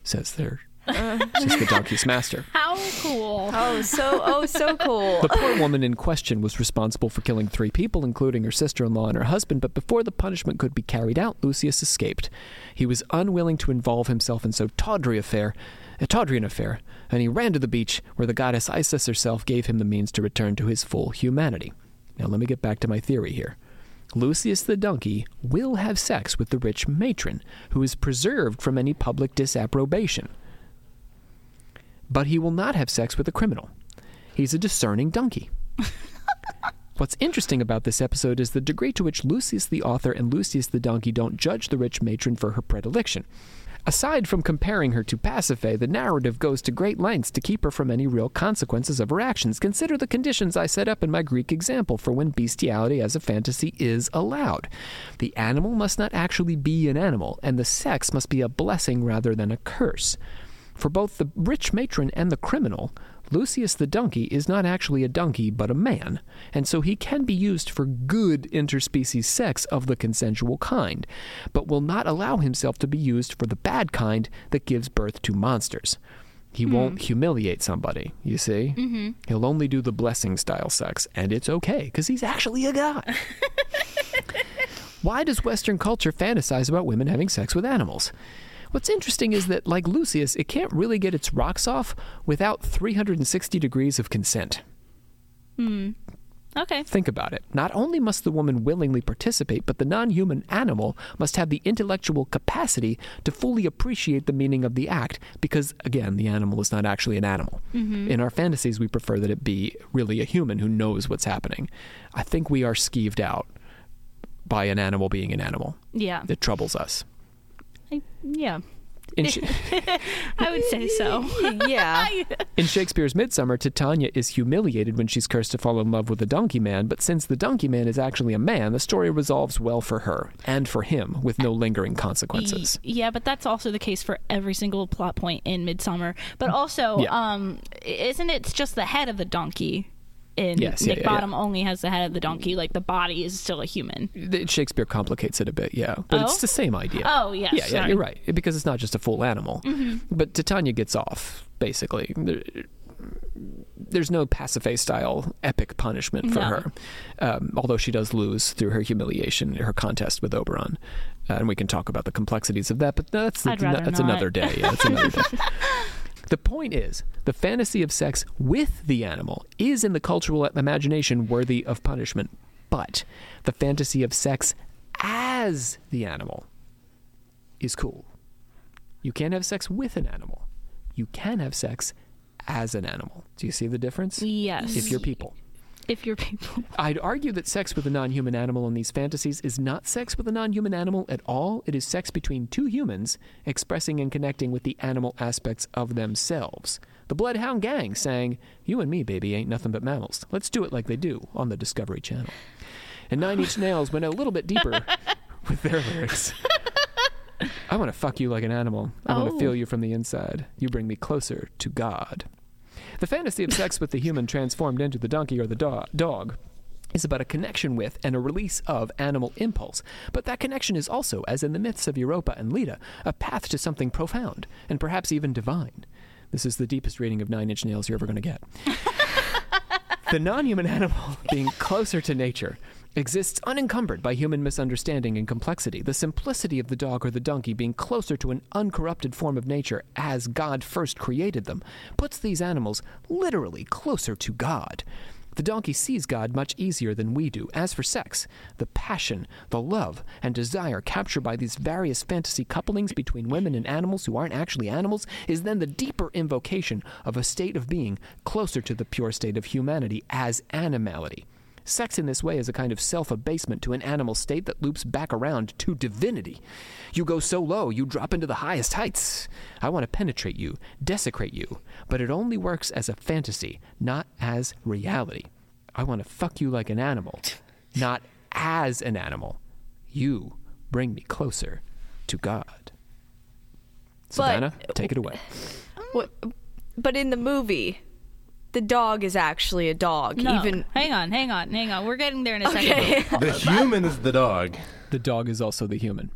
says their uh. says the donkey's master. how cool. Oh, so oh, so cool. The poor woman in question was responsible for killing three people, including her sister in law and her husband, but before the punishment could be carried out, Lucius escaped. He was unwilling to involve himself in so tawdry affair, a tawdry an affair, and he ran to the beach where the goddess Isis herself gave him the means to return to his full humanity. Now let me get back to my theory here. Lucius the donkey will have sex with the rich matron, who is preserved from any public disapprobation. But he will not have sex with a criminal. He's a discerning donkey. What's interesting about this episode is the degree to which Lucius the author and Lucius the donkey don't judge the rich matron for her predilection. Aside from comparing her to Pasiphae, the narrative goes to great lengths to keep her from any real consequences of her actions. Consider the conditions I set up in my Greek example for when bestiality as a fantasy is allowed. The animal must not actually be an animal, and the sex must be a blessing rather than a curse. For both the rich matron and the criminal, Lucius the donkey is not actually a donkey but a man, and so he can be used for good interspecies sex of the consensual kind, but will not allow himself to be used for the bad kind that gives birth to monsters. He won't humiliate somebody, you see? Mm-hmm. He'll only do the blessing style sex, and it's okay, because he's actually a god. Why does Western culture fantasize about women having sex with animals? What's interesting is that, like Lucius, it can't really get its rocks off without 360 degrees of consent. Hmm. Okay. Think about it. Not only must the woman willingly participate, but the non human animal must have the intellectual capacity to fully appreciate the meaning of the act, because, again, the animal is not actually an animal. In our fantasies, we prefer that it be really a human who knows what's happening. I think we are skeeved out by an animal being an animal. Yeah. It troubles us. I- yeah. Sh- I would say so. yeah. in Shakespeare's Midsummer, Titania is humiliated when she's cursed to fall in love with the donkey man, but since the donkey man is actually a man, the story resolves well for her and for him with no lingering consequences. Yeah, but that's also the case for every single plot point in Midsummer. But also, Yeah. um, isn't it just the head of the donkey? In Yes, Nick yeah, yeah. Bottom only has the head of the donkey. Like the body is still a human. Shakespeare complicates it a bit, yeah, but Oh? it's the same idea. Oh, yes, yeah, yeah, you're right because it's not just a full animal. But Titania gets off basically. There's no Pasiphae style epic punishment for No. her, um, although she does lose through her humiliation, her contest with Oberon. Uh, and we can talk about the complexities of that, but that's that's not. another day. Yeah, that's another day. The point is, the fantasy of sex with the animal is in the cultural imagination worthy of punishment, but the fantasy of sex as the animal is cool. You can't have sex with an animal. You can have sex as an animal. Do you see the difference? Yes. If you're people. If you're people. I'd argue that sex with a non human animal in these fantasies is not sex with a non human animal at all. It is sex between two humans expressing and connecting with the animal aspects of themselves. The Bloodhound Gang sang, You and me, baby, ain't nothing but mammals. Let's do it like they do on the Discovery Channel. And Nine Inch Nails went a little bit deeper with their lyrics. I want to fuck you like an animal. I want Oh. to feel you from the inside. You bring me closer to God. The fantasy of sex with the human transformed into the donkey or the do- dog is about a connection with and a release of animal impulse. But that connection is also, as in the myths of Europa and Leda, a path to something profound and perhaps even divine. This is the deepest reading of Nine Inch Nails you're ever going to get. the non human animal, being closer to nature, exists unencumbered by human misunderstanding and complexity. The simplicity of the dog or the donkey being closer to an uncorrupted form of nature as God first created them puts these animals literally closer to God. The donkey sees God much easier than we do. As for sex, the passion, the love, and desire captured by these various fantasy couplings between women and animals who aren't actually animals is then the deeper invocation of a state of being closer to the pure state of humanity as animality. Sex in this way is a kind of self abasement to an animal state that loops back around to divinity. You go so low, you drop into the highest heights. I want to penetrate you, desecrate you, but it only works as a fantasy, not as reality. I want to fuck you like an animal, not as an animal. You bring me closer to God. Savannah, take it away. What, but in the movie, the dog is actually a dog. No, Even hang on, hang on, hang on. We're getting there in a second. The human is the dog. The dog is also the human.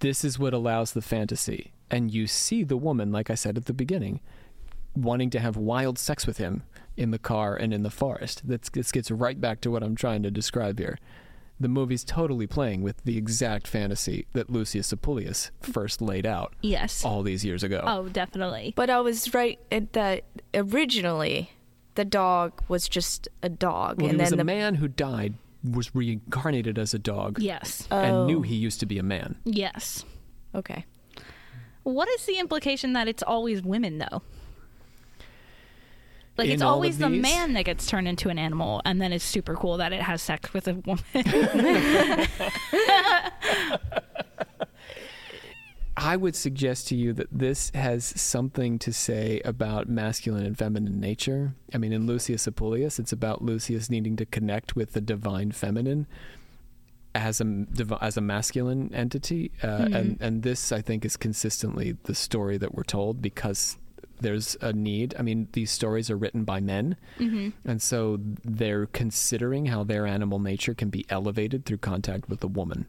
This is what allows the fantasy. And you see the woman, like I said at the beginning, wanting to have wild sex with him in the car and in the forest. That's, this gets right back to what I'm trying to describe here. The movie's totally playing with the exact fantasy that Lucius Apuleius first laid out Yes. all these years ago. Oh, definitely. but I was right at that originally the dog was just a dog, well, and he was then a the man who died, was reincarnated as a dog, Yes. and knew Oh. he used to be a man. yes. okay. What is the implication that it's always women, though? Like In it's always the man that gets turned into an animal, and then it's super cool that it has sex with a woman. I would suggest to you that this has something to say about masculine and feminine nature. I mean, in Lucius Apuleius, it's about Lucius needing to connect with the divine feminine as a as a masculine entity, uh, and and this I think is consistently the story that we're told because there's a need. I mean, these stories are written by men, mm-hmm. and so they're considering how their animal nature can be elevated through contact with a woman.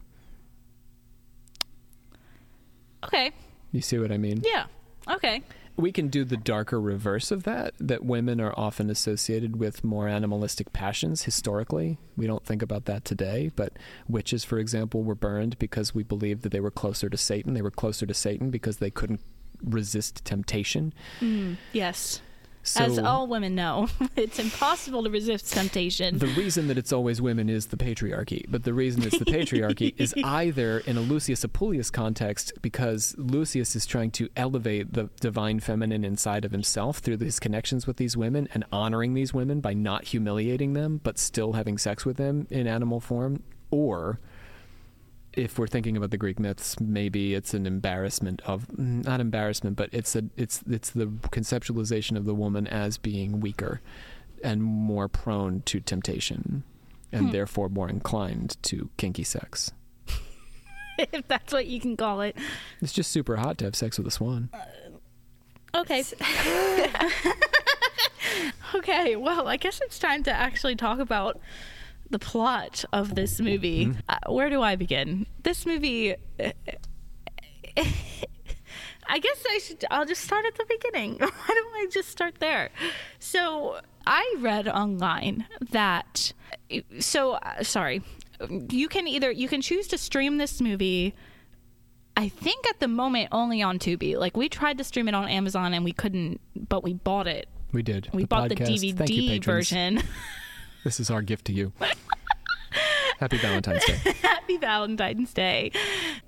okay. You see what I mean? Yeah. Okay. We can do the darker reverse of that, that women are often associated with more animalistic passions historically. We don't think about that today, but witches, for example, were burned because we believed that they were closer to Satan. They were closer to Satan because they couldn't resist temptation. Mm, yes. So As all women know, it's impossible to resist temptation. the reason that it's always women is the patriarchy, but the reason it's the patriarchy is either in a Lucius Apuleius context because Lucius is trying to elevate the divine feminine inside of himself through his connections with these women and honoring these women by not humiliating them but still having sex with them in animal form, or if we're thinking about the Greek myths, maybe it's an embarrassment of not embarrassment, but it's a it's it's the conceptualization of the woman as being weaker and more prone to temptation and hmm. therefore more inclined to kinky sex. if that's what you can call it. It's just super hot to have sex with a swan. Uh, okay. okay, well, I guess it's time to actually talk about the plot of this movie. Uh, where do I begin? This movie. I guess I should. I'll just start at the beginning. Why don't I just start there? So I read online that. So uh, sorry. you can either you can choose to stream this movie. I think at the moment only on Tubi. Like we tried to stream it on Amazon and we couldn't, but we bought it. We did. We The bought podcast. the Thank you, DVD version. This is our gift to you. Happy Valentine's Day. Happy Valentine's Day.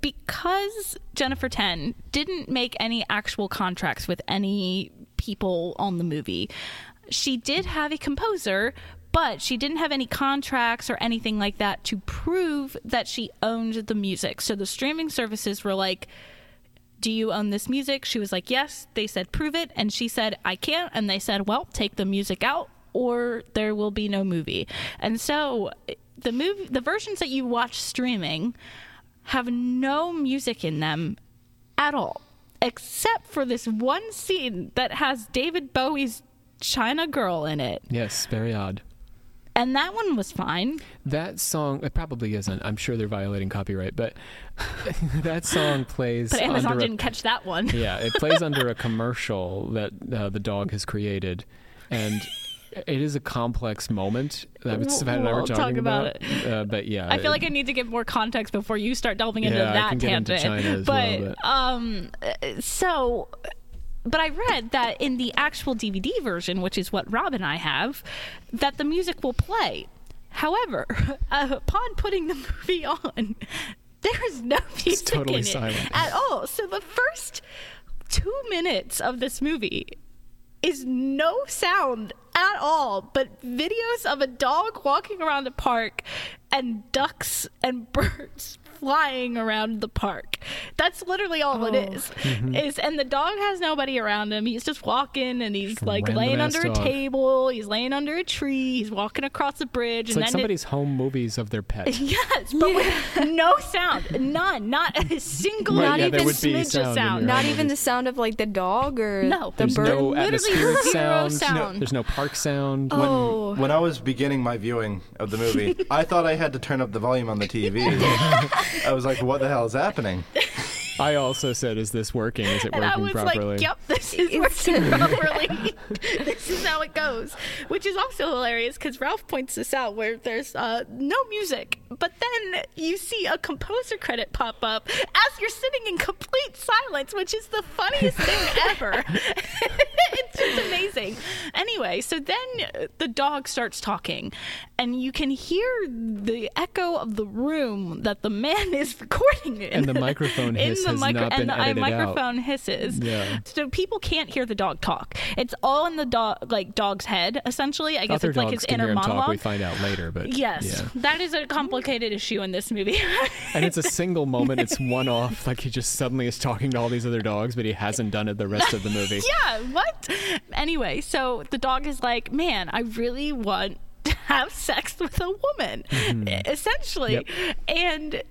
Because Jennifer Ten didn't make any actual contracts with any people on the movie, she did have a composer, but she didn't have any contracts or anything like that to prove that she owned the music. So the streaming services were like, do you own this music? She was like, yes. They said, prove it. And she said, I can't. And they said, well, take the music out or there will be no movie. And so the movie, the versions that you watch streaming have no music in them at all, except for this one scene that has David Bowie's China Girl in it. Yes, very odd. And that one was fine. That song, it probably isn't. I'm sure they're violating copyright, but that song plays. But Amazon didn't catch that one. yeah, it plays under a commercial that uh, the dog has created, and it is a complex moment that Savannah and I were We'll talk talking about Uh, but yeah, I feel it- like I need to give more context before you start delving into Yeah, I that into tangent. As but well, but- um, so, but I read that in the actual DVD version, which is what Rob and I have, that the music will play. However, uh, upon putting the movie on, there is no music totally in it silent. at all. So the first two minutes of this movie is no sound at all, but videos of a dog walking around a park and ducks and birds flying around the park. That's literally all it is. Mm-hmm. Is and the dog has nobody around him. He's just walking and he's like random laying ass under a table. He's laying under a tree. He's walking across a bridge. it's and like then somebody's home movies of their pet. Yes, but with no sound, none, not a single, Right, not yeah, even there would be smidge sound of sound. Not home even the sound of like the dog or No. the There's bird. no Literally atmospheric zero sound. sound. There's no park sound. Oh. When I was beginning my viewing of the movie, I thought I had to turn up the volume on the TV. I was like, "What the hell is happening?" I also said, "Is this working? Is it And working I was properly?" like, "Yep, this is It's- working properly. this is how it goes." Which is also hilarious because Ralph points this out, where there's uh, no music, but then you see a composer credit pop up as you're sitting in complete silence, which is the funniest thing ever. it's just amazing. Anyway, so then uh, the dog starts talking, and you can hear the echo of the room that the man is recording in. And the microphone in hiss the micro- and the uh, edited out. microphone hisses. Yeah. So people can't hear the dog talk. It's all in the dog like dog's head essentially. I guess Other it's like his inner monologue. talk. We find out later, but Yes, yeah. that is a complicated issue in this movie. And it's a single moment. It's one off. Like he just suddenly is talking to all these other dogs, but he hasn't done it the rest of the movie. yeah, what? Anyway, so the dog is like, man, I really want to have sex with a woman, essentially. Yep. And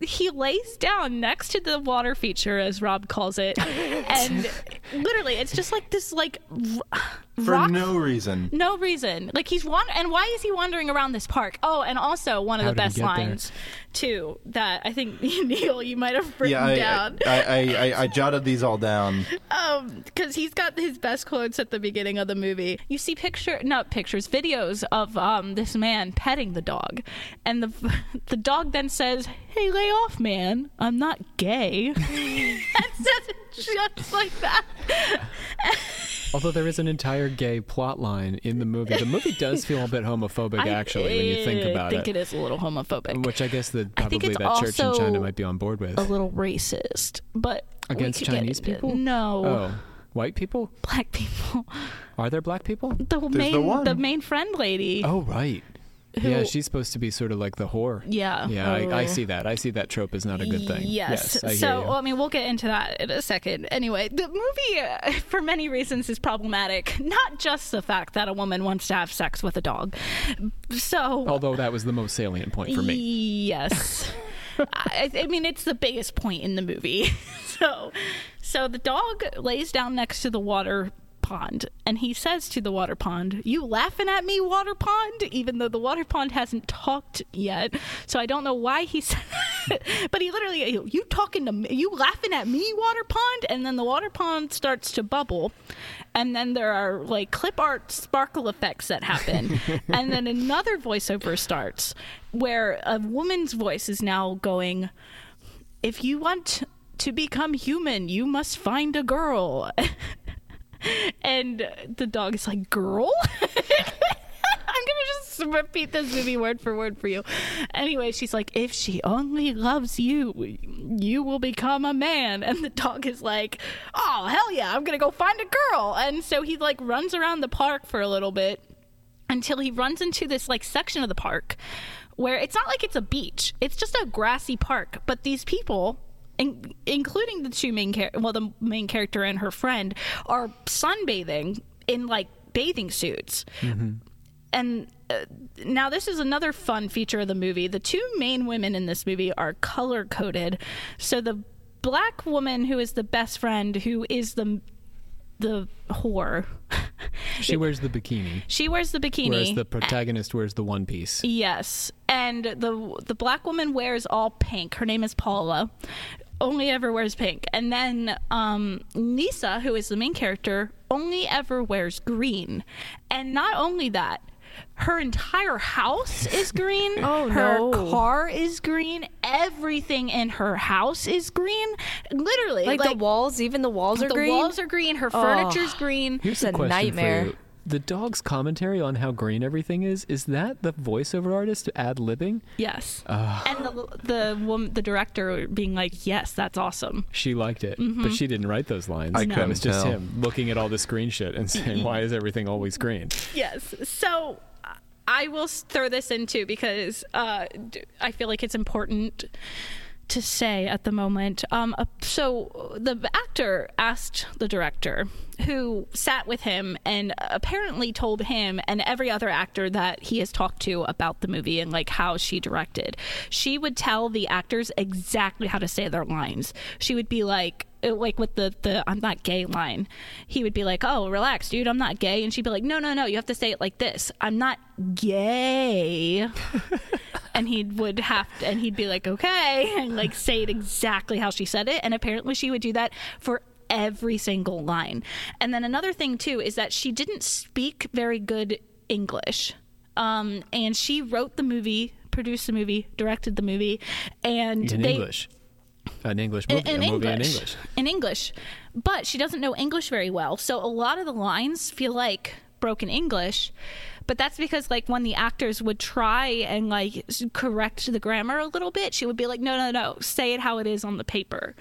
he lays down next to the water feature, as Rob calls it, and literally, it's just like this, like r- For rock no reason. no reason. Like he's wand- and why is he wandering around this park? Oh, and also one of How the best get there? lines too that I think Neil you might have written Yeah, I, down. I, I, I, I jotted these all down. Um, because he's got his best quotes at the beginning of the movie. You see picture, not pictures, videos of um this man petting the dog, and the the dog then says, "Hey, lay off, man. I'm not gay." and says it just like that. Although there is an entire gay plot line in the movie, the movie does feel a bit homophobic actually when you think eh, about it. I think it. it is a little homophobic. Which I guess that probably that church in China might be on board with. a little racist, but we Against could get Chinese into- people? No, Oh, white people? black people. Are there black people? The main, the one. main friend lady. Oh, right. Who- yeah, she's supposed to be sort of like the whore. Yeah. Yeah, I, I see that. I see that trope is not a good thing. Yes. I so, well, I mean, we'll get into that in a second. Anyway, the movie, uh, for many reasons, is problematic. Not just the fact that a woman wants to have sex with a dog. So, Although that was the most salient point for me. Yes. I, I mean, it's the biggest point in the movie. so, so the dog lays down next to the water pond. And he says to the water pond, You laughing at me, water pond? Even though the water pond hasn't talked yet. So I don't know why he said But he literally, You talking to me? You laughing at me, water pond? And then the water pond starts to bubble. And then there are like clip art sparkle effects that happen. and then another voiceover starts where a woman's voice is now going, if you want to become human, you must find a girl. and the dog is like, girl? I'm gonna just repeat this movie word for word for you. Anyway, she's like, if she only loves you, you will become a man. And the dog is like, oh, hell yeah, I'm gonna go find a girl. And so he like runs around the park for a little bit until he runs into this like section of the park where it's not like it's a beach, it's just a grassy park. But these people in, including the two main char- well the main character and her friend are sunbathing in like bathing suits. And uh, now this is another fun feature of the movie. The two main women in this movie are color coded so the black woman who is the best friend who is the the whore. She wears the bikini, she wears the bikini. Whereas the protagonist wears the one piece. Yes, and the the black woman wears all pink. Her name is Paula. Only ever wears pink, and then um, Lisa, who is the main character, only ever wears green. And not only that, her entire house is green. Oh, her no. car is green. Everything in her house is green. Literally, Like, the walls, even the walls are the green. The walls are green. Her furniture's green. Here's It's a a question nightmare. For you. The dog's commentary on how green everything is, is that the voiceover artist ad libbing? Yes, and the the woman, the director, being like, "Yes, that's awesome." She liked it, Mm-hmm. but she didn't write those lines. I That couldn't was just tell. him looking at all this green shit and saying, "Why is everything always green?" Yes. So I will throw this in too because uh, d- I feel like it's important to say at the moment. Um, uh, so the actor asked the director, who sat with him and apparently told him and every other actor that he has talked to about the movie and like how she directed. She would tell the actors exactly how to say their lines. She would be like, uh, like with the the I'm not gay line, he would be like, "Oh, relax, dude, I'm not gay," and she'd be like, "No, no, no, you have to say it like this. I'm not gay." and he would have to, and he'd be like, "Okay," and like say it exactly how she said it. And apparently, she would do that for every single line. And then another thing too is that she didn't speak very good English. Um, and she wrote the movie, produced the movie, directed the movie, and In they, English. An English movie. in a movie English. in English. In English. But she doesn't know English very well. So a lot of the lines feel like broken English. But that's because like when the actors would try and like correct the grammar a little bit, she would be like, "No, no, no, say it how it is on the paper."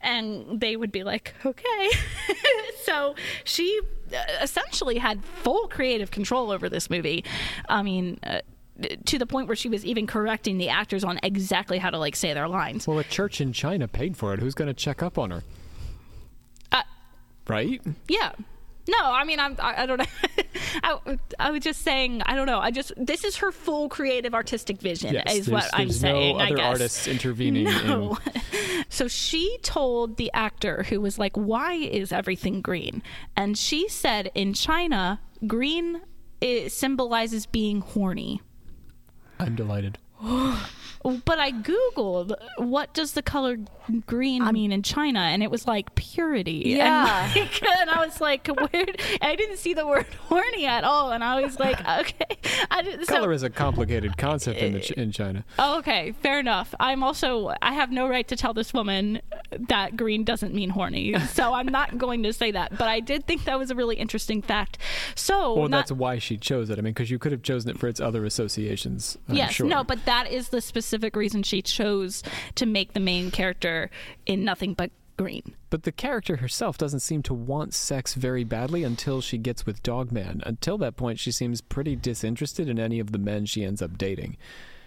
And they would be like, "Okay." so she uh, essentially had full creative control over this movie. I mean, uh, to the point where she was even correcting the actors on exactly how to like say their lines. Well, a church in China paid for it. Who's going to check up on her? Uh, Right? Yeah. No, I mean, I'm, I, I don't know. I, I was just saying, I don't know. I just, this is her full creative artistic vision, Yes. is what I'm there's saying. no I other guess. artists intervening. No. In, so she told the actor who was like, Why is everything green? And she said in China, green symbolizes being horny. I'm delighted. But I Googled what does the color green mean in China, and it was like purity. Yeah. And, like, and I was like, where? I didn't see the word horny at all, and I was like, okay. I didn't, so, Color is a complicated concept in, the, in China. Oh, okay, fair enough. I'm also I have no right to tell this woman that green doesn't mean horny, so I'm not going to say that. But I did think that was a really interesting fact. So Well, not, that's why she chose it. I mean, because you could have chosen it for its other associations. I'm yes, sure. no, but that is the specific reason she chose to make the main character in nothing but green. But the character herself doesn't seem to want sex very badly until she gets with Dogman. Until that point, she seems pretty disinterested in any of the men she ends up dating.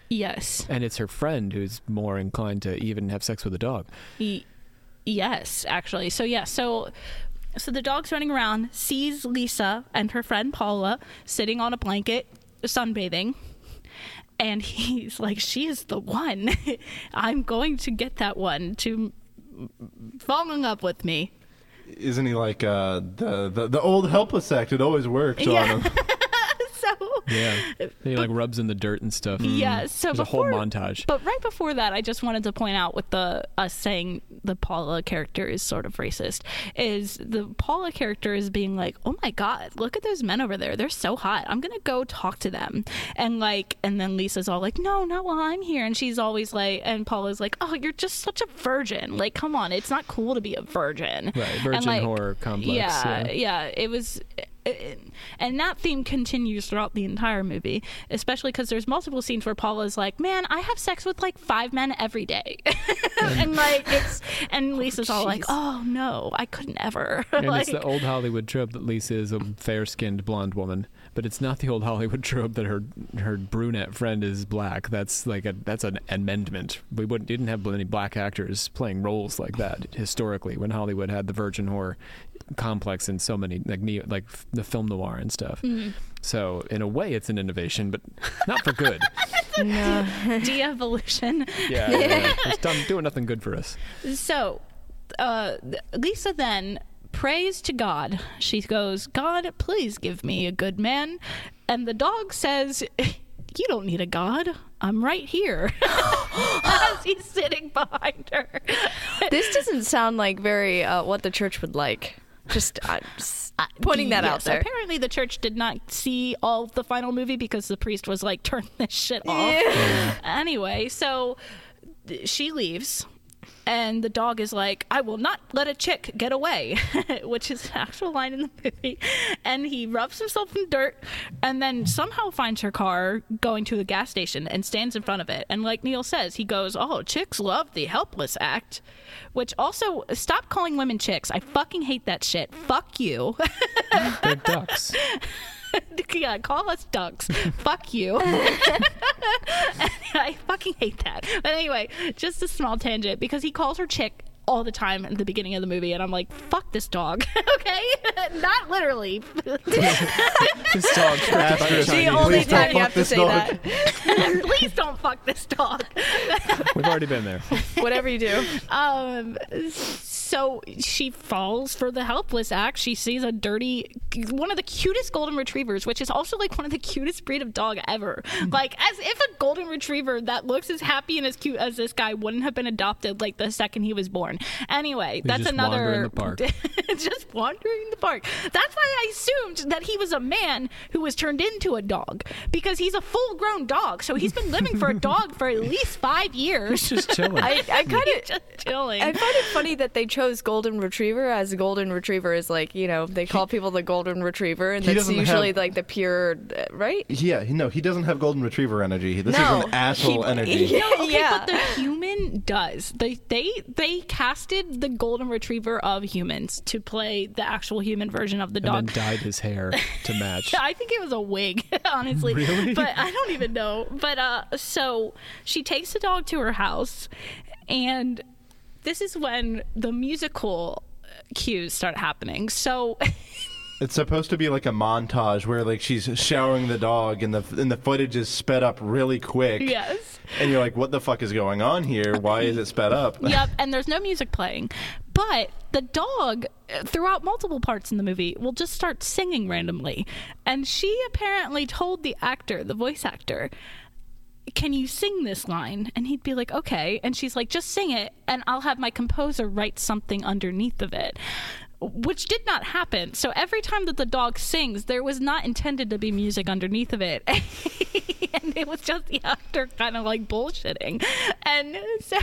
Yes. And it's her friend who's more inclined to even have sex with a dog. Y- yes, actually. So yeah, so so the dog's running around, sees Lisa and her friend Paula sitting on a blanket sunbathing. And he's like, "She is the one. I'm going to get that one to fall in love with me." isn't he like uh, the, the the old helpless act? It always works Yeah. on him. Yeah. He like rubs in the dirt and stuff. Yeah, mm. so There's a whole montage. But right before that, I just wanted to point out with the us saying the Paula character is sort of racist, is the Paula character is being like, "Oh my god, look at those men over there. They're so hot. I'm gonna go talk to them." And like, and then Lisa's all like, "No, not while I'm here." And she's always like, and Paula's like, "Oh, you're just such a virgin. Like, come on, it's not cool to be a virgin." Right, And, virgin like, horror complex, Yeah, yeah. yeah, it was and that theme continues throughout the entire movie especially because there's multiple scenes where paula's like man i have sex with like five men every day and like it's and lisa's all like oh no i couldn't ever And like, it's the old Hollywood trope that Lisa is a fair-skinned blonde woman, but it's not the old Hollywood trope that her her brunette friend is black. That's like a that's an amendment. We wouldn't didn't have many black actors playing roles like that historically when Hollywood had the virgin horror complex in so many like neo, like f- the film noir and stuff. Mm-hmm. So in a way, it's an innovation, but not for good. no. de-evolution yeah, yeah. it's done doing nothing good for us. so uh, lisa then prays to god she goes god please give me a good man and the dog says you don't need a god i'm right here as he's sitting behind her This doesn't sound like very uh, what the church would like. Just, uh, just putting that out there. Apparently, the church did not see all the final movie because the priest was like, "Turn this shit off." Anyway, so she leaves, and the dog is like, "I will not let a chick get away," which is an actual line in the movie. And he rubs himself in dirt, and then somehow finds her car going to a gas station and stands in front of it. And like Neil says, he goes, "Oh, chicks love the helpless act." Which also, stop calling women chicks. I fucking hate that shit. Fuck you. They're ducks. yeah, call us ducks. Fuck you. I fucking hate that. But anyway, just a small tangent because he calls her chick all the time at the beginning of the movie, and I'm like, fuck this dog. okay? Not literally. This dog tricked by a Asterisk. the only Please don't time you fuck have to this say dog. that. Please don't fuck this dog. We've already been there. Whatever you do. Um, so she falls for the helpless act. She sees a dirty, one of the cutest golden retrievers, which is also like one of the cutest breed of dog ever. Mm-hmm. Like, as if a golden retriever that looks as happy and as cute as this guy wouldn't have been adopted like the second he was born. Anyway, that's just another. wander in the park. just wandering in the park. That's why I assumed that he was a man who was turned into a dog because he's a full-grown dog. So he's been living for a dog for at least five years. Just chilling. I, I kind He's of. just chilling. I find it funny that they chose golden retriever as golden retriever is like you know they call people the golden retriever and He that's doesn't usually have- like the pure uh, right. Yeah, he- no, he doesn't have golden retriever energy. This No, is an asshole he- energy. Yeah, No, okay, yeah. but the human does. They they they casted the golden retriever of humans to play the actual human version of the and dog. then dyed his hair to match. I think it was a wig, honestly. Really? But I don't even know. But uh so she takes the dog to her house and this is when the musical cues start happening. So It's supposed to be like a montage where like she's showering the dog and the and the footage is sped up really quick. yes. And you're like, what the fuck is going on here? Why is it sped up? yep, and there's no music playing. But the dog, uh, throughout multiple parts in the movie, will just start singing randomly. And she apparently told the actor, the voice actor, can you sing this line? And he'd be like, okay. And she's like, just sing it, and I'll have my composer write something underneath of it. Which did not happen. So every time that the dog sings, there was not intended to be music underneath of it. and it was just the actor kind of like bullshitting. And so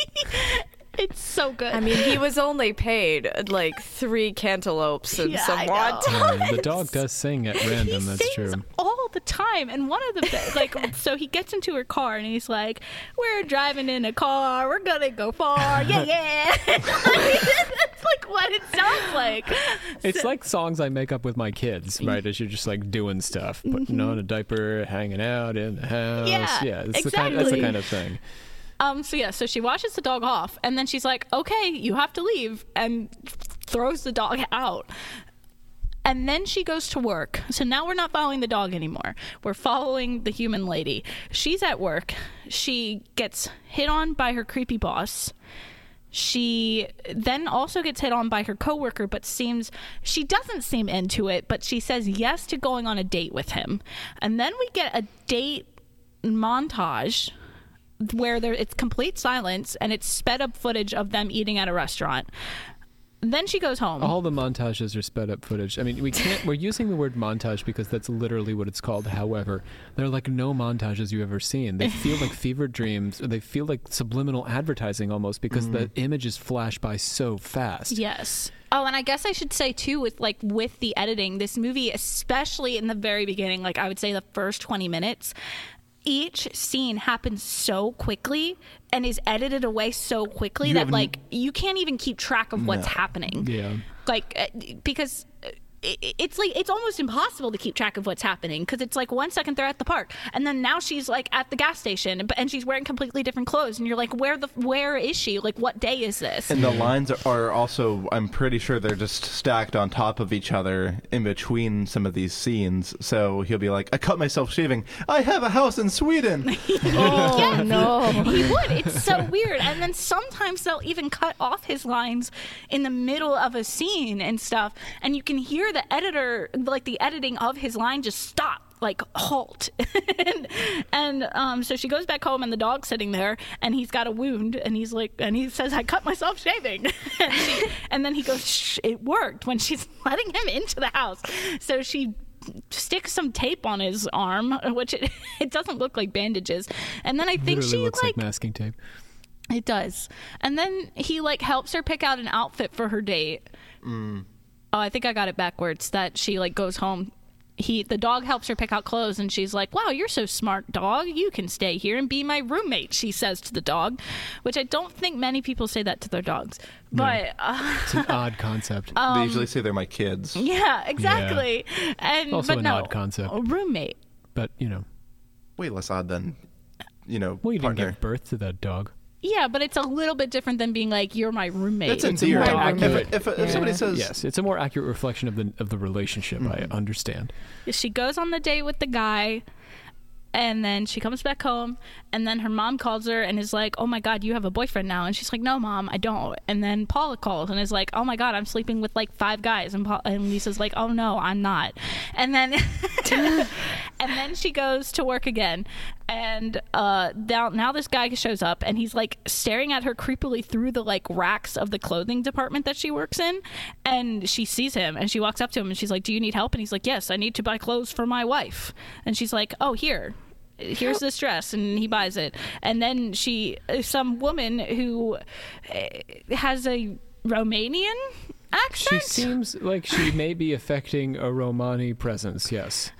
it's so good. I mean, he was only paid like three cantaloupes and Yeah, some I know. wonton. Yeah, the dog does sing at he random. That's sings true. all the time. And one of the like, so he gets into her car and he's like, "We're driving in a car. We're gonna go far. Yeah, yeah." That's like what it sounds like. It's So- like songs I make up with my kids, right? As you're just like doing stuff, putting on a diaper, hanging out in the house. Mm-hmm. Yeah, it's the kind. That's the kind of thing. Um, so yeah, so she washes the dog off, and then she's like, "Okay, you have to leave," and throws the dog out. And then she goes to work. So now we're not following the dog anymore. We're following the human lady. She's at work. She gets hit on by her creepy boss. she then also gets hit on by her coworker, but seems she doesn't seem into it, but she says yes to going on a date with him. And then we get a date montage where there it's complete silence and it's sped up footage of them eating at a restaurant. Then she goes home. All the montages are sped up footage. I mean, we can't. We're using the word montage because that's literally what it's called. However, they're like no montages you've ever seen. They feel like fever dreams. Or they feel like subliminal advertising almost because the mm. images flash by so fast. Yes. Oh, and I guess I should say too with like with the editing, this movie, especially in the very beginning, like I would say the first twenty minutes, each scene happens so quickly and is edited away so quickly You that like you can't even keep track of what's No. happening. Yeah. Like uh, because. It- It's like it's almost impossible to keep track of what's happening because it's like one second they're at the park and then now she's like at the gas station but- and she's wearing completely different clothes and you're like where the where is she like what day is this And the lines are, are also, I'm pretty sure they're just stacked on top of each other in between some of these scenes. So he'll be like, I cut myself shaving. I have a house in Sweden. Oh no. He would. It's so weird. And then sometimes they'll even cut off his lines in the middle of a scene and stuff. And you can hear the editor, like the editing of his line, just stop. Like halt, and, and um, so she goes back home, and the dog's sitting there, and he's got a wound, and he's like, and he says, "I cut myself shaving," and, she, and then he goes, Shh, "It worked." When she's letting him into the house, so she sticks some tape on his arm, which it, it doesn't look like bandages, and then I think Literally she looks like like masking tape. it does. And then he like helps her pick out an outfit for her date. Mm. Oh, I think I got it backwards. That she like goes home. He the dog helps her pick out clothes, and she's like, "Wow, you're so smart, dog. You can stay here and be my roommate." She says to the dog, which I don't think many people say that to their dogs. But uh, It's an odd concept. Um, they usually say they're my kids. yeah, exactly. And Also but an no, odd concept. a roommate. but you know, Way less odd than, you know, well, you didn't give birth to that dog. Yeah, but it's a little bit different than being like, "You're my roommate." It's It's a endearing. more If, accurate- if, if somebody says, Yes, it's a more accurate reflection of the of the relationship. I Mm-hmm. understand. she goes on the date with the guy and then she comes back home and then her mom calls her and is like oh my god you have a boyfriend now and she's like no mom i don't and then paula calls and is like oh my god i'm sleeping with like five guys and, Paul, and lisa's like oh no i'm not and then and then she goes to work again and uh now, now this guy shows up and he's like staring at her creepily through the like racks of the clothing department that she works in. And she sees him and she walks up to him and she's like do you need help? And he's like yes i need to buy clothes for my wife. And she's like oh here. Here's this dress. And he buys it. And then she some woman who eh, has a romanian accent? She seems like she may be affecting a Romani presence. Yes,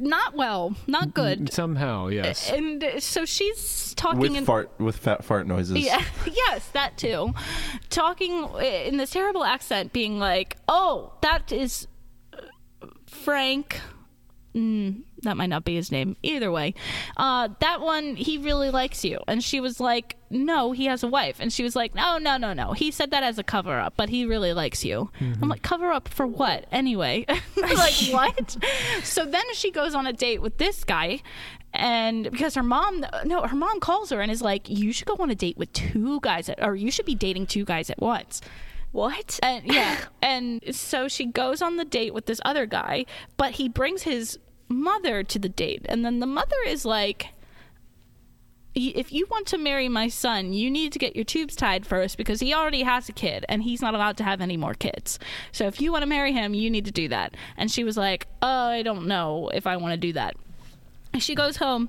not well not good somehow. Yes. and so she's talking with in fart with fat fart noises. Yeah, yes, that too. Talking in this terrible accent, being like, "Oh, that is uh, Frank." Mm, that might not be his name. Either way, uh, that one he really likes you, and she was like, "No, he has a wife," and she was like, "No, no, no, no. He said that as a cover up, but he really likes you." I'm like, "Cover up for what?" Anyway, like what? so then she goes on a date with this guy, and because her mom no her mom calls her and is like you should go on a date with two guys at, or you should be dating two guys at once What? and yeah and so she goes on the date with this other guy but he brings his mother to the date and then the mother is like if you want to marry my son, you need to get your tubes tied first because he already has a kid and he's not allowed to have any more kids. So if you want to marry him, you need to do that. And she was like, "Oh, I don't know if I want to do that." And she goes home.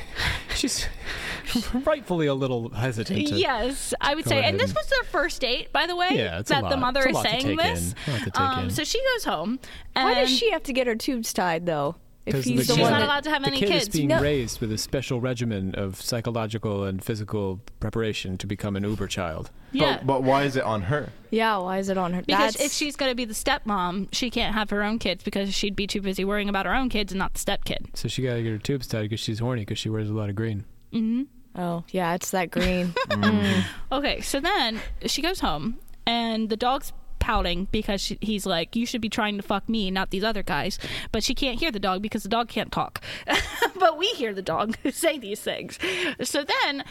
She's rightfully a little hesitant. To, Yes, I would say, and ahead this was their first date, by the way. Yeah, it's a that the lot. mother It's a is lot to saying take this. in. A lot to take um, in. so she goes home. And Why does she have to get her tubes tied though? If 'Cause he's the, the She's one not that, allowed to have the any kid kids. is being No. raised with a special regimen of psychological and physical preparation to become an uber child. yeah. But, but why is it on her? yeah, why is it on her? because That's, if she's going to be the stepmom, she can't have her own kids because she'd be too busy worrying about her own kids and not the stepkid. So she got to get her tubes tied because she's horny because she wears a lot of green. Mm-hmm. Oh yeah, it's that green. Okay, so then she goes home and the dog's pouting because she, he's like, "You should be trying to fuck me, not these other guys." But she can't hear the dog because the dog can't talk. but we hear the dog say these things. So then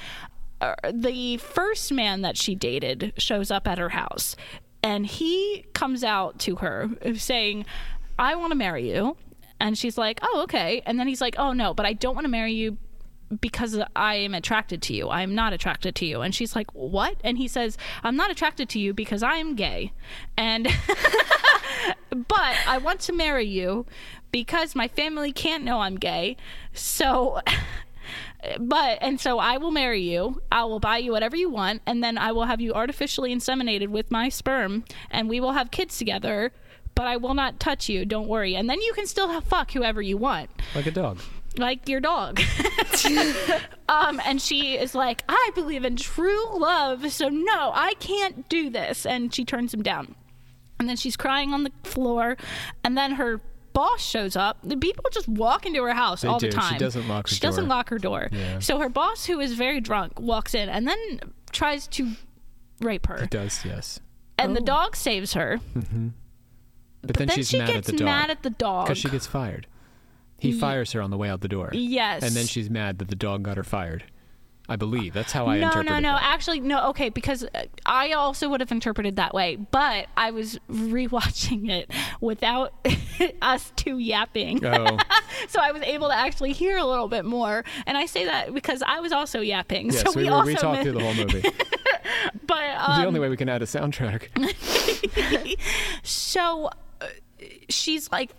uh, the first man that she dated shows up at her house, and he comes out to her saying, "I want to marry you," and she's like, "Oh, okay," and then he's like, "Oh no, but I don't want to marry you." Because I am attracted to you. I am not attracted to you. And she's like, What? And he says, I'm not attracted to you because I am gay. And, but I want to marry you because my family can't know I'm gay. So, but, and so I will marry you. I will buy you whatever you want. And then I will have you artificially inseminated with my sperm. And we will have kids together. But I will not touch you. Don't worry. And then you can still fuck whoever you want Like a dog. Like your dog. um, and she is like, I believe in true love, so no, I can't do this. And she turns him down. And then she's crying on the floor, and then her boss shows up. The people just walk into her house They all do. the She time. doesn't lock her She doesn't lock her door. Yeah. So her boss, who is very drunk, walks in and then tries to rape her. It does, yes. And Oh. the dog saves her. But, then, then she's she mad gets at the dog. mad at the dog. Because she gets fired. He fires her on the way out the door. Yes. And then she's mad that the dog got her fired. I believe. That's how I no, interpret no, no. that. Actually, no. Okay, because uh, I also would have interpreted that way, but I was rewatching it without us two yapping, Oh, so I was able to actually hear a little bit more. And I say that because I was also yapping. yes, so we, we, were, also we talked mi- through the whole movie. But um, the only way we can add a soundtrack. so uh, she's like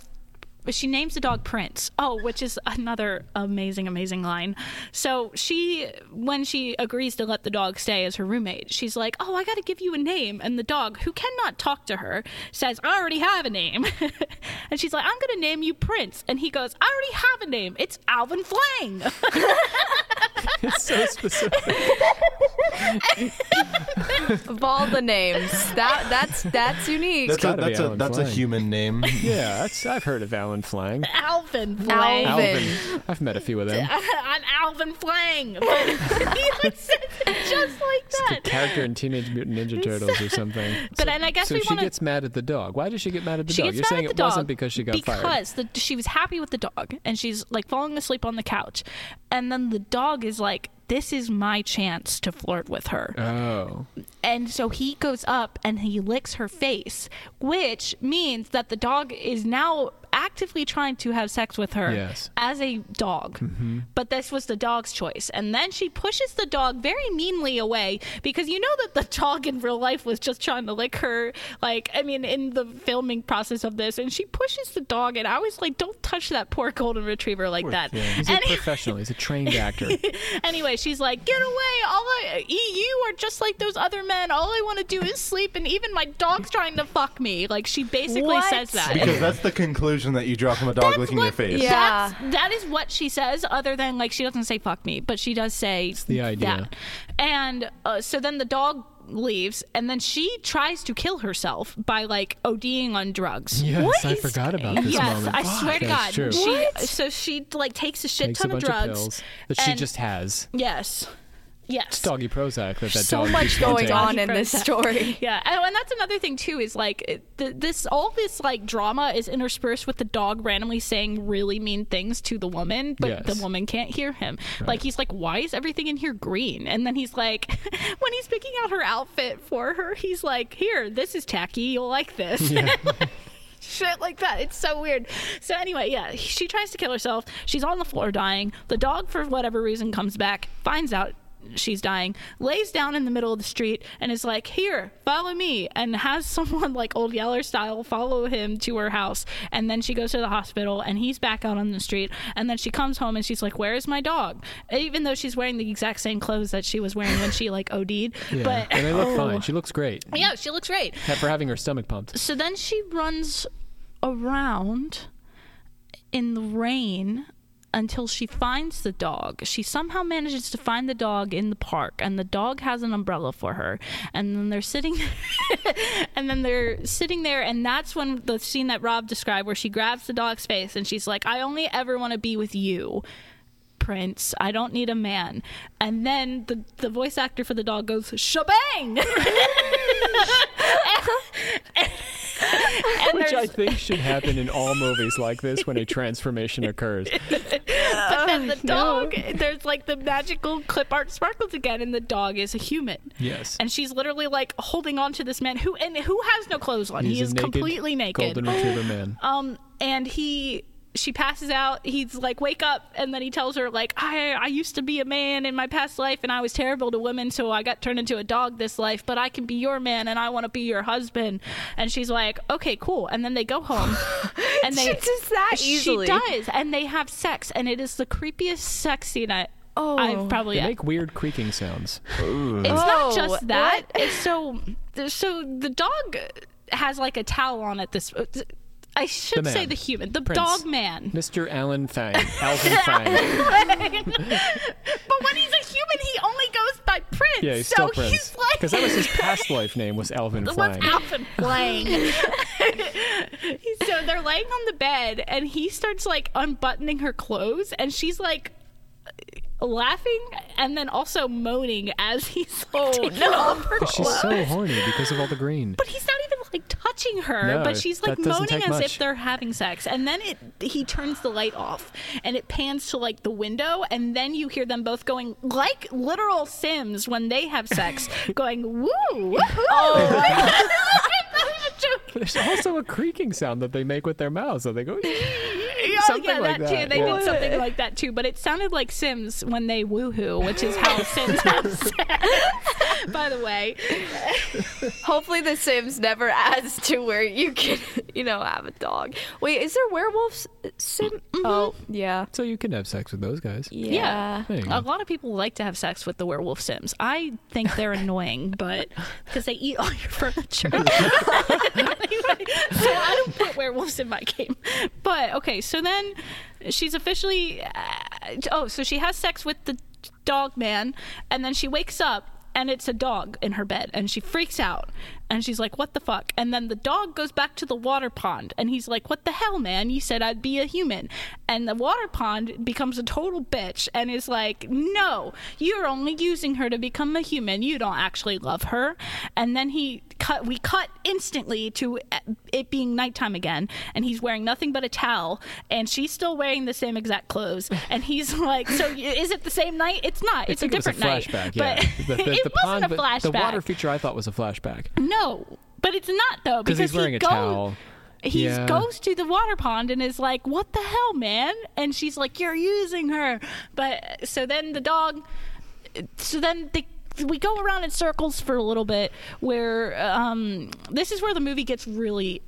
she names the dog prince. Oh which is another amazing amazing line. So she when she agrees to let the dog stay as her roommate she's like oh i gotta give you a name. And the dog who cannot talk to her says i already have a name. And she's like i'm gonna name you prince. And he goes i already have a name. It's alvin flang it's so specific. Of all the names, that that's that's unique. That's a, gotta be that's a Alan that's a Flang. human name. Yeah, that's, I've heard of Alan Flang. alvin flang Alvin. Alvin. I've met a few of them. i'm alvin flang but he like says it just like The that character in Teenage Mutant Ninja Turtles or something. But so, and I guess so we she wanna- gets mad at the dog. Why does she get mad at the she dog? gets You're mad saying at it the wasn't because she got because fired. the, she was happy with the dog and she's like falling asleep on the couch and then the dog is like this is my chance to flirt with her. Oh, and so he goes up and he licks her face which means that the dog is now actively trying to have sex with her Yes. as a dog mm-hmm. but this was the dog's choice and then she pushes the dog very meanly away because you know that the dog in real life was just trying to lick her like i mean in the filming process of this and she pushes the dog and i was like don't touch that poor golden retriever like that yeah. He's a professional. He's a trained actor. anyway, she's like, "Get away! All I, y- you are just like those other men. All I want to do is sleep, and even my dog's trying to fuck me." Like she basically What? says that. Because that's the conclusion that you draw from a dog That's licking your face. Yeah. That's, that is what she says. Other than like she doesn't say "fuck me," but she does say the idea. that. And uh, so then the dog leaves, and then she tries to kill herself by like ODing on drugs. Yes, What I is- forgot about this yes, moment. I swear to God. She What? so she like takes a shit Takes a ton bunch of drugs. pills that she and- just has. yes, yes. Doggy Prozac that that so dog much going on in this story. Yeah, and, and that's another thing too. Is like it- th- this all this like drama is interspersed with the dog randomly saying really mean things to the woman, but Yes. the woman can't hear him. Like he's like, "Why is everything in here green?" And then he's like, when he's picking out her outfit for her, he's like, "Here, this is tacky. You'll like this." Shit like that. It's so weird. So anyway, yeah, she tries to kill herself. She's on the floor dying. The dog, for whatever reason, comes back, finds out she's dying, lays down in the middle of the street, and is like, "Here, follow me," and has someone like Old Yeller style follow him to her house. And then she goes to the hospital, and he's back out on the street. And then she comes home, and she's like, "Where is my dog?" Even though she's wearing the exact same clothes that she was wearing when she like OD'd. Yeah. But and they look fine. She looks great yeah, she looks great. for having her stomach pumped. So then she runs around in the rain until she finds the dog. She somehow manages to find the dog in the park and the dog has an umbrella for her. And then they're sitting and then they're sitting there and that's when the scene that Rob described where she grabs the dog's face and she's like, "I only ever want to be with you." Prince, I don't need a man. And then the, the voice actor for the dog goes, shebang! And Which I think should happen in all movies like this when a transformation occurs. then the no. dog, there's like the magical clip art sparkles again, and the dog is a human. Yes. And she's literally like holding on to this man who and who has no clothes on. He's he is naked completely naked. Golden Retriever man. Um, and he she passes out. He's like, wake up, and then he tells her like, I I used to be a man in my past life, and I was terrible to women, so I got turned into a dog this life. But I can be your man, and I want to be your husband. And she's like, okay, cool. And then they go home, and they She does that easily. She does, and they have sex, and it is the creepiest sex scene I. Oh. I've probably They make weird creaking sounds. it's Oh, not just that. what? It's so so the dog has like a towel on at this. I should The say the human, the Prince. dog man. Mr. Alan Fang. Alvin Fang. but when he's a human, he only goes by Prince. Yeah, he's so still Prince. he's like Because that was his past life name was Alvin What's Flang. Alvin Flang? so they're laying on the bed, and he starts like unbuttoning her clothes, and she's like laughing and then also moaning as he's like, taking off her She's so horny because of all the green. But he's not even like touching her, No, but she's like moaning as much. if they're having sex. And then it he turns the light off and it pans to like the window and then you hear them both going like literal Sims when they have sex, going woo woohoo. Oh. There's also a creaking sound that they make with their mouths. So they go. Yeah, Something yeah, like that, that, too. They yeah. did something like that too, but it sounded like Sims when they woohoo, which is how Sims have sex. By the way, Hopefully, The Sims never adds to where you can, you know, have a dog. Wait, is there werewolves? Sim? Oh, yeah. So you can have sex with those guys. Yeah. There you A lot of people like to have sex with the werewolf sims. I think they're annoying, but because they eat all your furniture. Anyway, so I don't put werewolves in my game. But okay, so then she's officially. Uh, oh, so she has sex with the dog man, and then she wakes up. And it's a dog in her bed, and she freaks out, and she's like, "What the fuck?" And then the dog goes back to the water pond, and he's like, "What the hell, man? You said I'd be a human." And the water pond becomes a total bitch, and is like, "No, you're only using her to become a human. You don't actually love her." And then he cut. We cut instantly to it being nighttime again, and he's wearing nothing but a towel, and she's still wearing the same exact clothes, and he's like, "So is it the same night? It's not. It's a think it was different a night." flashback. But Yeah. The, the, it the wasn't a flashback. The water feature I thought was a flashback. No, but it's not though Because he's wearing he a goes, towel. He Yeah. goes to the water pond and is like, "What the hell, man?" And she's like, "You're using her." But so then the dog. So then they. We go around in circles for a little bit, where um, this is where the movie gets really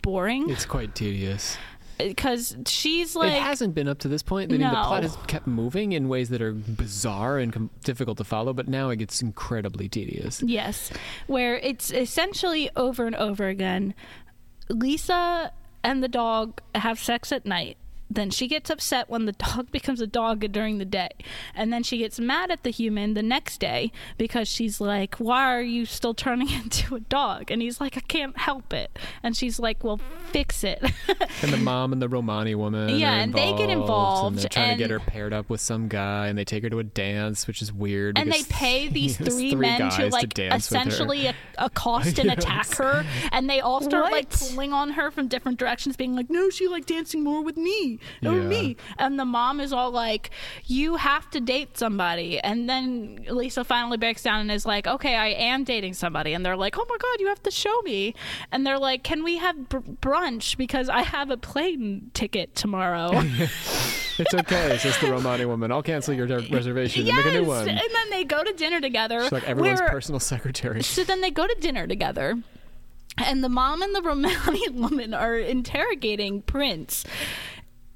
boring It's quite tedious. Because she's like, it hasn't been up to this point. I mean, the plot has kept moving in ways that are bizarre and com- difficult to follow, but now it gets incredibly tedious. Yes, where it's essentially over and over again. Lisa and the dog have sex at night. Then she gets upset when the dog becomes a dog during the day. And then she gets mad at the human the next day because she's like, Why are you still turning into a dog? And he's like, I can't help it. And she's like, Well, fix it. And the mom and the Romani woman. Yeah, and they get involved. And they're trying to get her paired up with some guy, and they take her to a dance, which is weird. and they pay these there's three, men to like her. essentially accost and attack her and they all start like pulling on her from different directions being like no she like dancing more with me or Yeah. me. And the mom is all like you have to date somebody. And then lisa finally breaks down and is like okay i am dating somebody. And they're like oh my god you have to show me. And they're like can we have br- brunch? Because i have a plane ticket tomorrow. It's okay, says the Romani woman. I'll cancel your re- reservation and make a new one. and then they go to dinner together. She's like everyone's where- personal secretary. So then they go to dinner together, and the mom and the Romani woman are interrogating Prince,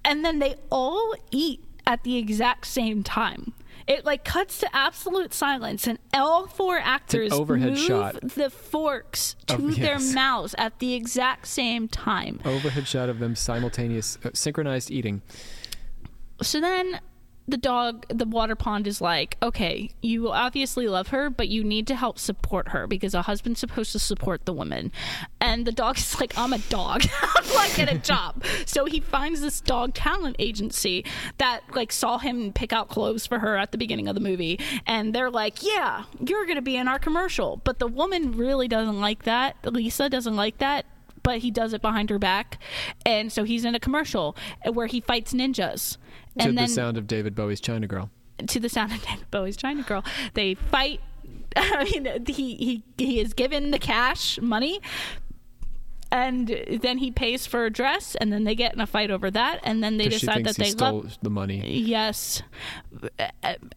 and then they all eat at the exact same time. It like cuts to absolute silence, and all four actors overhead move shot. the forks to Of- their mouths at the exact same time. Overhead shot of them simultaneous, uh, synchronized eating. So then the dog, the water pond is like, okay, you obviously love her, but you need to help support her because a husband's supposed to support the woman. And the dog is like, I'm a dog. How do I get a job? so he finds this dog talent agency that like saw him pick out clothes for her at the beginning of the movie. And they're like, yeah, you're going to be in our commercial. But the woman really doesn't like that. Lisa doesn't like that but he does it behind her back. And so he's in a commercial where he fights ninjas. To And the then sound of David Bowie's China Girl. to the sound of David Bowie's China Girl. They fight. I mean, he he he is given the cash money, and then he pays for a dress, and then they get in a fight over that, and then they decide that he they stole love. the money. Yes,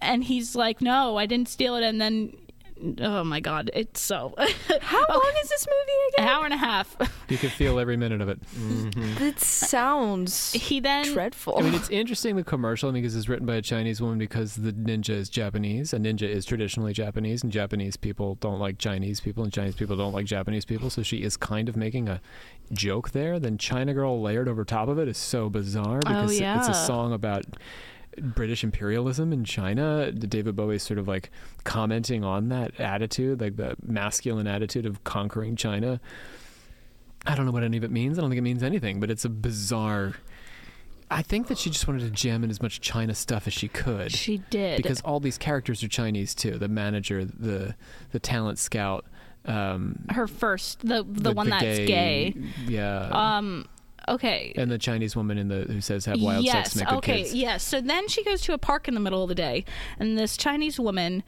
and he's like, "No, I didn't steal it," and then. Oh my god, it's so How oh. long is this movie again? an hour and a half. You could feel every minute of it. It sounds He then dreadful. I mean, it's interesting the commercial because it's written by a Chinese woman because the ninja is Japanese. A ninja is traditionally Japanese, and Japanese people don't like Chinese people, and Chinese people don't like Japanese people. So she is kind of making a joke there. Then China Girl layered over top of it is so bizarre oh, because it's yeah. a song about British imperialism in China. David Bowie sort of like commenting on that attitude, like the masculine attitude of conquering China. I don't know what any of it means. I don't think it means anything, but it's a bizarre. I think that she just wanted to jam in as much China stuff as she could. she did because all these characters are Chinese too. The manager, the the talent scout, um, her first the the, one that's gay. yeah, Um, okay. and the Chinese woman in the who says have wild yes. sex, make good okay. kids. Yes. So then she goes to a park in the middle of the day, and this Chinese woman,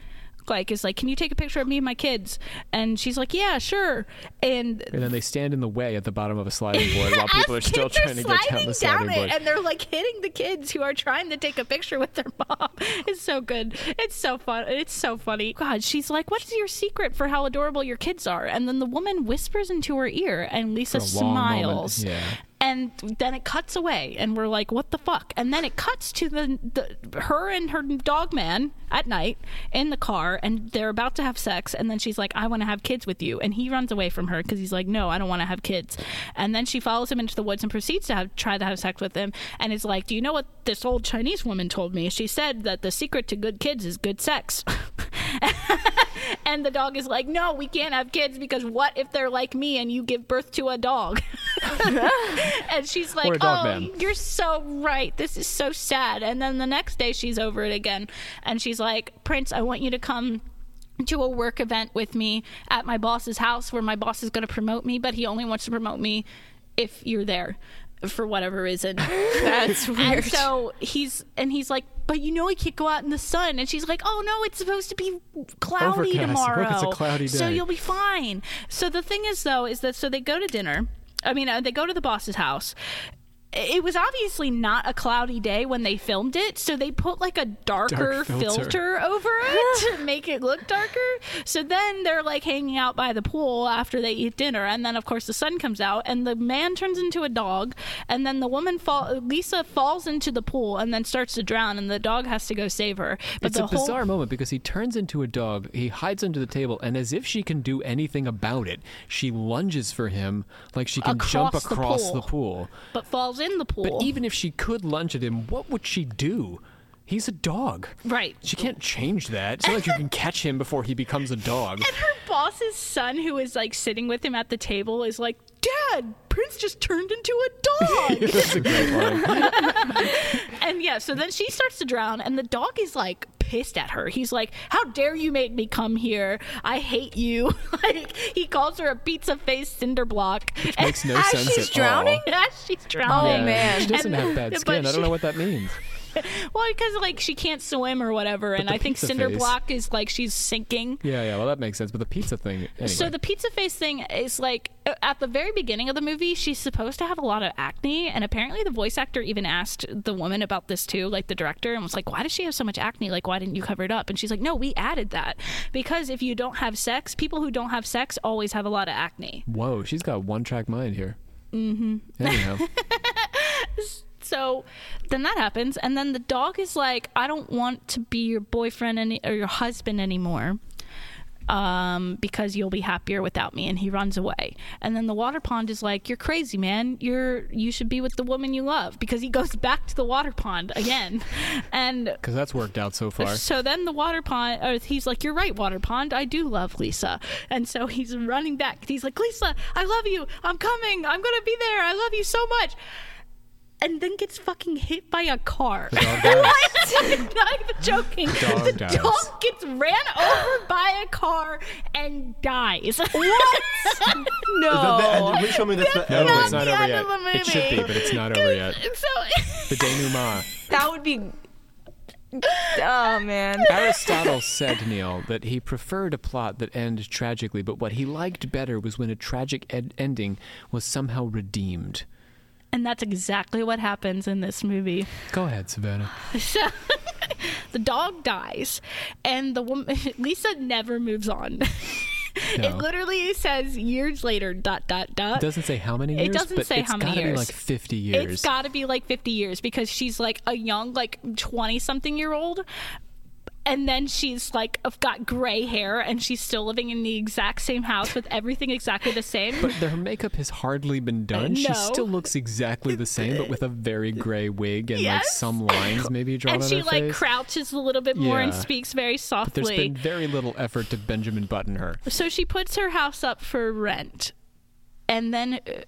like, is like, "Can you take a picture of me and my kids?" And she's like, "Yeah, sure." And And then they stand in the way at the bottom of a sliding board while people are still are trying to get down the sliding down board. and they're like hitting the kids who are trying to take a picture with their mom. It's so good. It's so fun. It's so funny. God, she's like, "What's your secret for how adorable your kids are?" And then the woman whispers into her ear, and Lisa For a long moment, smiles. yeah. And then it cuts away, and we're like, "What the fuck?" And then it cuts to the, the her and her dog man at night in the car, and they're about to have sex. And then she's like, "I want to have kids with you," and he runs away from her because he's like, "No, I don't want to have kids." And then she follows him into the woods and proceeds to have try to have sex with him, and is like, "Do you know what this old Chinese woman told me? She said that the secret to good kids is good sex." and the dog is like, "No, we can't have kids because what if they're like me and you give birth to a dog?" and she's like, Or a dog "Oh, man." you're so right. This is so sad." And then the next day, she's over it again, and she's like, "Prince, I want you to come." To a work event with me at my boss's house where my boss is going to promote me, but he only wants to promote me if you're there for whatever reason. That's And weird. so he's and he's like, but you know, he can't go out in the sun. And she's like, oh no, it's supposed to be cloudy Overcast. tomorrow. Look, it's a cloudy So you'll be fine. So the thing is, though, is that so they go to dinner. I mean, uh, they go to the boss's house. It was obviously not a cloudy day when they filmed it, so they put like a darker Dark filter. filter over it to make it look darker. So then they're like hanging out by the pool after they eat dinner, and then of course the sun comes out, and the man turns into a dog, and then the woman fall Lisa falls into the pool and then starts to drown, and the dog has to go save her. But It's a whole bizarre moment because he turns into a dog, he hides under the table, and as if she can do anything about it, she lunges for him like she can jump Across the pool. the pool. but falls in the pool. But even if she could lunge at him, what would she do? He's a dog. right. She can't change that. It's not like you can catch him before he becomes a dog. And her boss's son, who is like sitting with him at the table, is like, Dad, Prince just turned into a dog. That's a great line. and yeah, so then she starts to drown, and the dog is like pissed at her. He's like, How dare you make me come here? I hate you. like, he calls her a pizza faced cinder block. Makes no As sense she's at drowning? all. As she's drowning. Oh, man. She doesn't And- have bad skin. I don't know what that means. Well, because like she can't swim or whatever, and I think pizza cinder face- block is like she's sinking. Yeah, yeah, well, that makes sense. But the pizza thing, anyway. So the pizza face thing is like at the very beginning of the movie, she's supposed to have a lot of acne, and apparently the voice actor even asked the woman about this too, like the director, and was like, "Why does she have so much acne? Like, why didn't you cover it up?" And she's like, "No, we added that because if you don't have sex, people who don't have sex always have a lot of acne." Whoa, she's got one track mind here. Mm-hmm. Anyhow, So then that happens, and then the dog is like, "I don't want to be your boyfriend any or your husband anymore." Um, because you'll be happier without me, and he runs away. And then the water pond is like, "You're crazy, man. You're you should be with the woman you love." Because he goes back to the water pond again, and because that's worked out so far. so then the water pond, or he's like, "You're right, water pond. I do love Lisa." And so he's running back. He's like, "Lisa, I love you. I'm coming. I'm gonna be there. I love you so much." And then gets fucking hit by a car. The dog dies. Not even joking. dog the dies. dog gets ran over by a car and dies. What? No. Is that the end? Please show me that's the No, it's not the over end yet. of the It should be, but it's not over yet. so The denouement. That would be. Oh man. Aristotle said, Neil, that he preferred a plot that ended tragically, but what he liked better was when a tragic ed- ending was somehow redeemed. And that's exactly what happens in this movie. Go ahead, Savannah. So the dog dies, and the woman Lisa never moves on. No. It literally says years later. Dot dot dot. It doesn't say how many years, It doesn't but say how many years. It's gotta be like 50 years. It's got to be like 50 years because she's like a young, like 20 something year old. And then she's like got gray hair and she's still living in the exact same house with everything exactly the same. but her makeup has hardly been done. She no. still looks exactly the same, but with a very gray wig and like some lines maybe drawn and on she her like face. crouches a little bit more and speaks very softly. There's been very little effort to Benjamin Button her. So she puts her house up for rent. And then uh,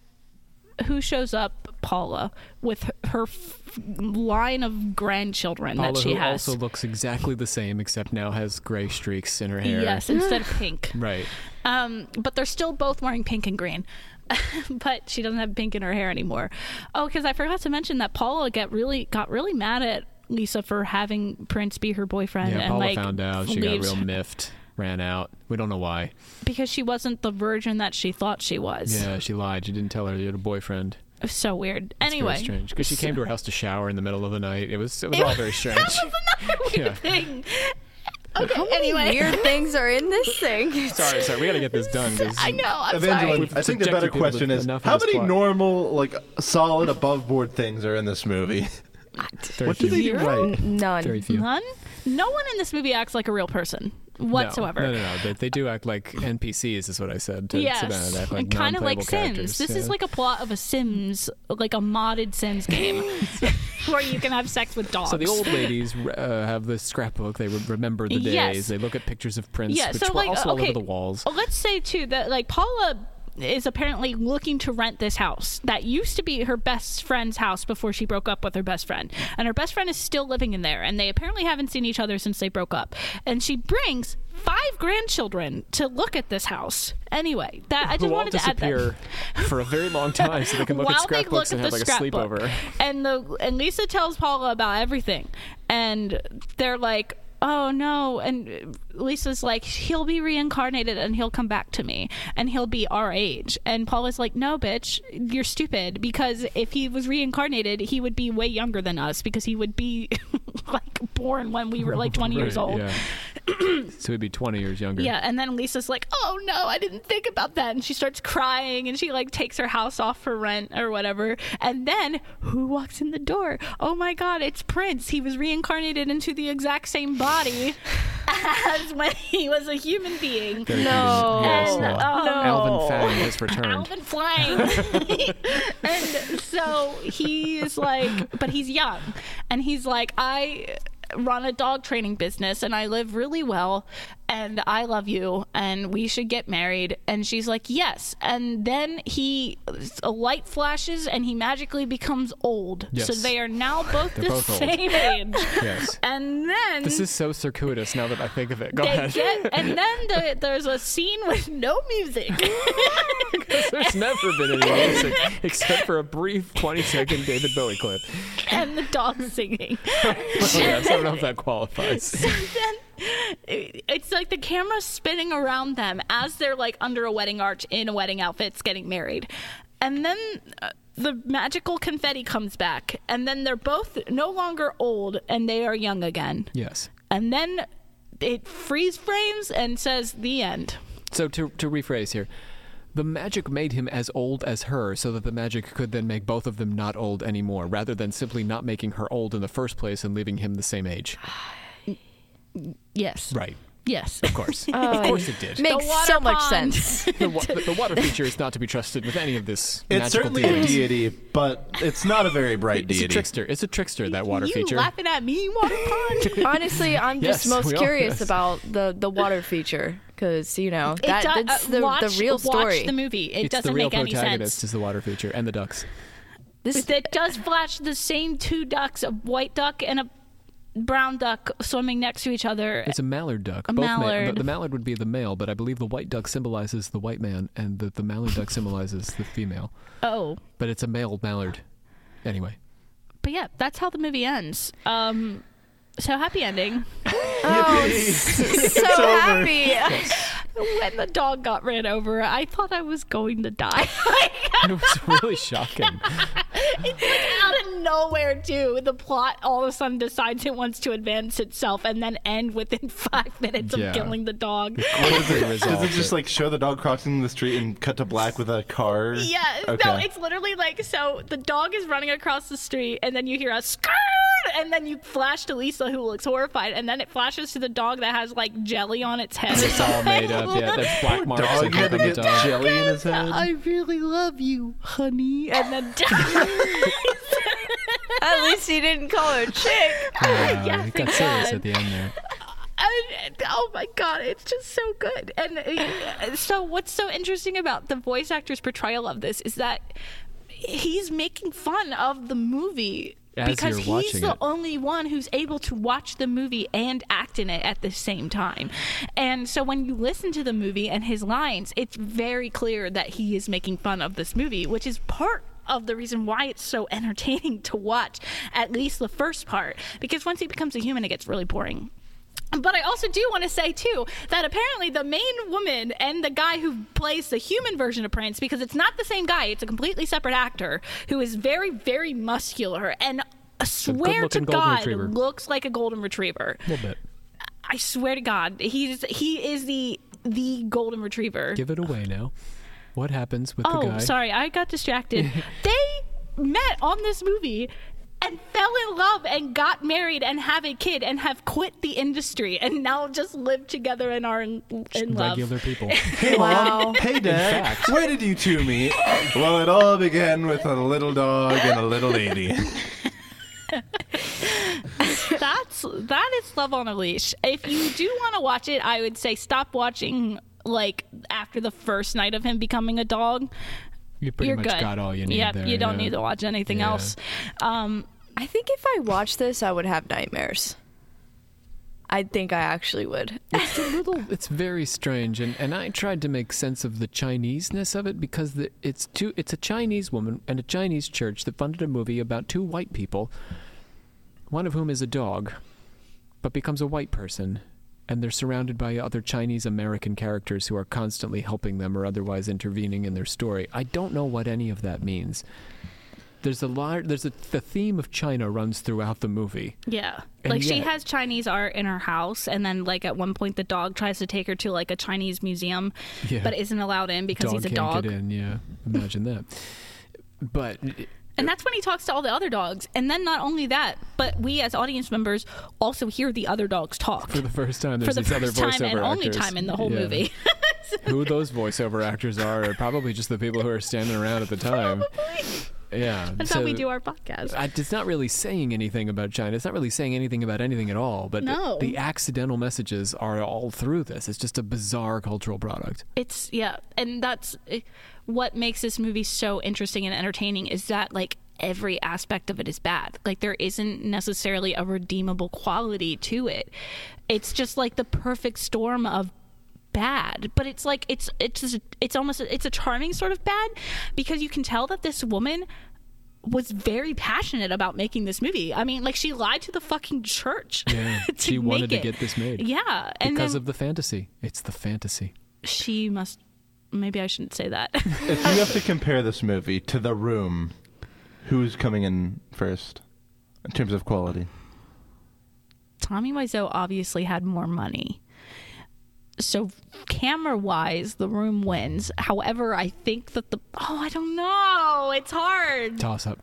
who shows up? Paula with her, f- line of grandchildren Paula, that she has. also looks exactly the same, except now has gray streaks in her hair. Yes, instead of pink. Right. Um, but they're still both wearing pink and green. but she doesn't have pink in her hair anymore. Oh, because I forgot to mention that Paula get really got really mad at Lisa for having Prince be her boyfriend Yeah, and Paula like found out. She leaves got real miffed, ran out. We don't know why. because she wasn't the virgin that she thought she was. Yeah, she lied. She didn't tell her you had a boyfriend. It was so weird. It's anyway, very strange because she came to her house to shower in the middle of the night. It was it was It all very strange. that was another weird Yeah. thing. Okay, How many anyway. weird things are in this thing? sorry, sorry. We got to get this done. 'cause- I know. I'm Evangeline, sorry. I think the better question is how many plot. normal, like, solid above board things are in this movie? What do they do right? None. Very few. None. No one in this movie acts like a real person whatsoever. No, no, no. They, they do act like NPCs, is what I said to Yes, Savannah. They act like and kind of like Sims. This is like a plot of a Sims, like a modded Sims game, where you can have sex with dogs. So the old ladies uh, have this scrapbook. They re- remember the days. Yes. They look at pictures of Prince, Yeah, which so, were like, also all okay. over the walls. Oh, let's say too that like Paula is apparently looking to rent this house that used to be her best friend's house before she broke up with her best friend. And her best friend is still living in there and they apparently haven't seen each other since they broke up. And she brings five grandchildren to look at this house. Anyway that i just wanted to add that. disappear for a very long time so they can look while at scrapbooks look and have like a sleepover. And the and Lisa tells Paula about everything, and they're like, "Oh no!" And Lisa's like, "He'll be reincarnated and he'll come back to me, and he'll be our age." And Paula's like, "No, bitch, you're stupid. Because if he was reincarnated, he would be way younger than us because he would be like born when we were like 20 years old." Yeah. so he'd be 20 years younger. Yeah, and then Lisa's like, "Oh no, I didn't think about that," and she starts crying, and she like takes her house off for rent or whatever. And then who walks in the door? Oh my God, it's Prince. He was reincarnated into the exact same body as when he was a human being. Very No. Yes, And, no. oh, no. Alvin Fang has returned. Alvin flying. and so he's like, but he's young. And he's like, I run a dog training business and I live really well and I love you and we should get married. And she's like, yes. And then he, a light flashes and he magically becomes old. Yes. So they are now both They're the both old. same age. Yes. And then This is so circuitous now that I think of it. Go ahead. get, and then the, there's a scene with no music. There's never been any music except for a brief 20 second David Bowie clip. and the dog singing. Oh, yes, I don't know if that qualifies. So then it's like the camera's spinning around them as they're like under a wedding arch in a wedding outfits getting married. And then uh, the magical confetti comes back, and then they're both no longer old and they are young again. Yes. And then it freeze frames and says the end. So to to rephrase here, the magic made him as old as her, so that the magic could then make both of them not old anymore, rather than simply not making her old in the first place and leaving him the same age. Yes. Right. Yes. Of course. Oh, of course it did. Makes water so much pond. sense. the, wa- the, the water feature is not to be trusted with any of this. It's magical certainly a deity, but it's not a very bright It's a deity. trickster. It's a trickster. That water feature. you feature. laughing at me, water pond? Honestly, I'm just Yes, most we all- curious yes. about the the water feature because you know that, it do- that's uh, the watch, the real story. Watch the movie. It it's doesn't the real make any protagonist sense. is the water feature and the ducks. This It does flash the same two ducks, a white duck and a brown duck swimming next to each other. It's a mallard duck. A Both ma- mallard. the, the mallard would be the male, but I believe the white duck symbolizes the white man, and the, the mallard duck symbolizes the female. oh, But it's a male mallard. Anyway, but yeah, that's how the movie ends. Um, so happy ending. oh, s- so happy. When the dog got ran over, I thought I was going to die. it was really shocking. it's like out of nowhere, too. The plot all of a sudden decides it wants to advance itself and then end within five minutes of Yeah. killing the dog. Quickly Does it just like show the dog crossing the street and cut to black with a car? Yeah, Okay. no, it's literally like so the dog is running across the street and then you hear a skirt and then you flash to Lisa who looks horrified and then it flashes to the dog that has like jelly on its head. It's all made up. Yeah, there's black marks all Dog had over to the get dog. jelly in his head. I really love you, honey. And then At least he didn't call her chick. Yeah, Yes, it got serious at the end there. And, oh my god, it's just so good. And uh, so, what's so interesting about the voice actor's portrayal of this is that he's making fun of the movie As because he's the it. only one who's able to watch the movie and act in it at the same time. And so, when you listen to the movie and his lines, it's very clear that he is making fun of this movie, which is part of the reason why it's so entertaining to watch, at least the first part. Because once he becomes a human, it gets really boring. But I also do want to say too that apparently the main woman and the guy who plays the human version of Prince, because it's not the same guy, it's a completely separate actor who is very, very muscular and I swear to God retriever. looks like a golden retriever. A little bit. I swear to God, he's he is the the golden retriever. Give it away now. What happens with the oh, guy? Oh, sorry, I got distracted. they met on this movie and fell in love and got married and have a kid and have quit the industry and now just live together and are in, in love. Regular people. Hey, Wow. Mom. Hey, Dad. Where did you two meet? Well, it all began with a little dog and a little lady. That's that is love on a leash. If you do want to watch it, I would say stop watching like after the first night of him becoming a dog. You pretty You're much good. got all you need Yep, there. you don't yeah. need to watch anything Yeah. else. Um, I think if I watched this, I would have nightmares. I think I actually would. It's a little. It's very strange, and, and I tried to make sense of the Chineseness of it because the, it's two. It's a Chinese woman and a Chinese church that funded a movie about two white people, one of whom is a dog, but becomes a white person, and they're surrounded by other Chinese American characters who are constantly helping them or otherwise intervening in their story. I don't know what any of that means. There's a lot. There's a the theme of China runs throughout the movie. Yeah. And like she has Chinese art in her house and then like at one point the dog tries to take her to like a Chinese museum Yeah. but isn't allowed in because dog he's a can't dog. get in. Yeah, imagine that. But And that's when he talks to all the other dogs. And then not only that, but we as audience members also hear the other dogs talk. for the first time, For the these other first time voiceover and only time in the whole Yeah. movie. Who those voiceover actors are are probably just the people who are standing around at the time. Yeah, That's so how we do our podcast. I, it's not really saying anything about China. It's not really saying anything about anything at all. But No. the accidental messages are all through this. It's just a bizarre cultural product. it's yeah and that's eh, what makes this movie so interesting and entertaining is that like every aspect of it is bad like there isn't necessarily a redeemable quality to it it's just like the perfect storm of bad but it's like it's it's just, it's almost it's a charming sort of bad because you can tell that this woman was very passionate about making this movie. I mean, like she lied to the fucking church. Yeah, to she wanted make to get this made. Yeah, and because then of the fantasy. It's the fantasy. she must. Maybe I shouldn't say that. If you have to compare this movie to The Room, who's coming in first in terms of quality? Tommy Wiseau obviously had more money. So camera wise, the room wins. However, I think that the oh, I don't know. It's hard. Toss up.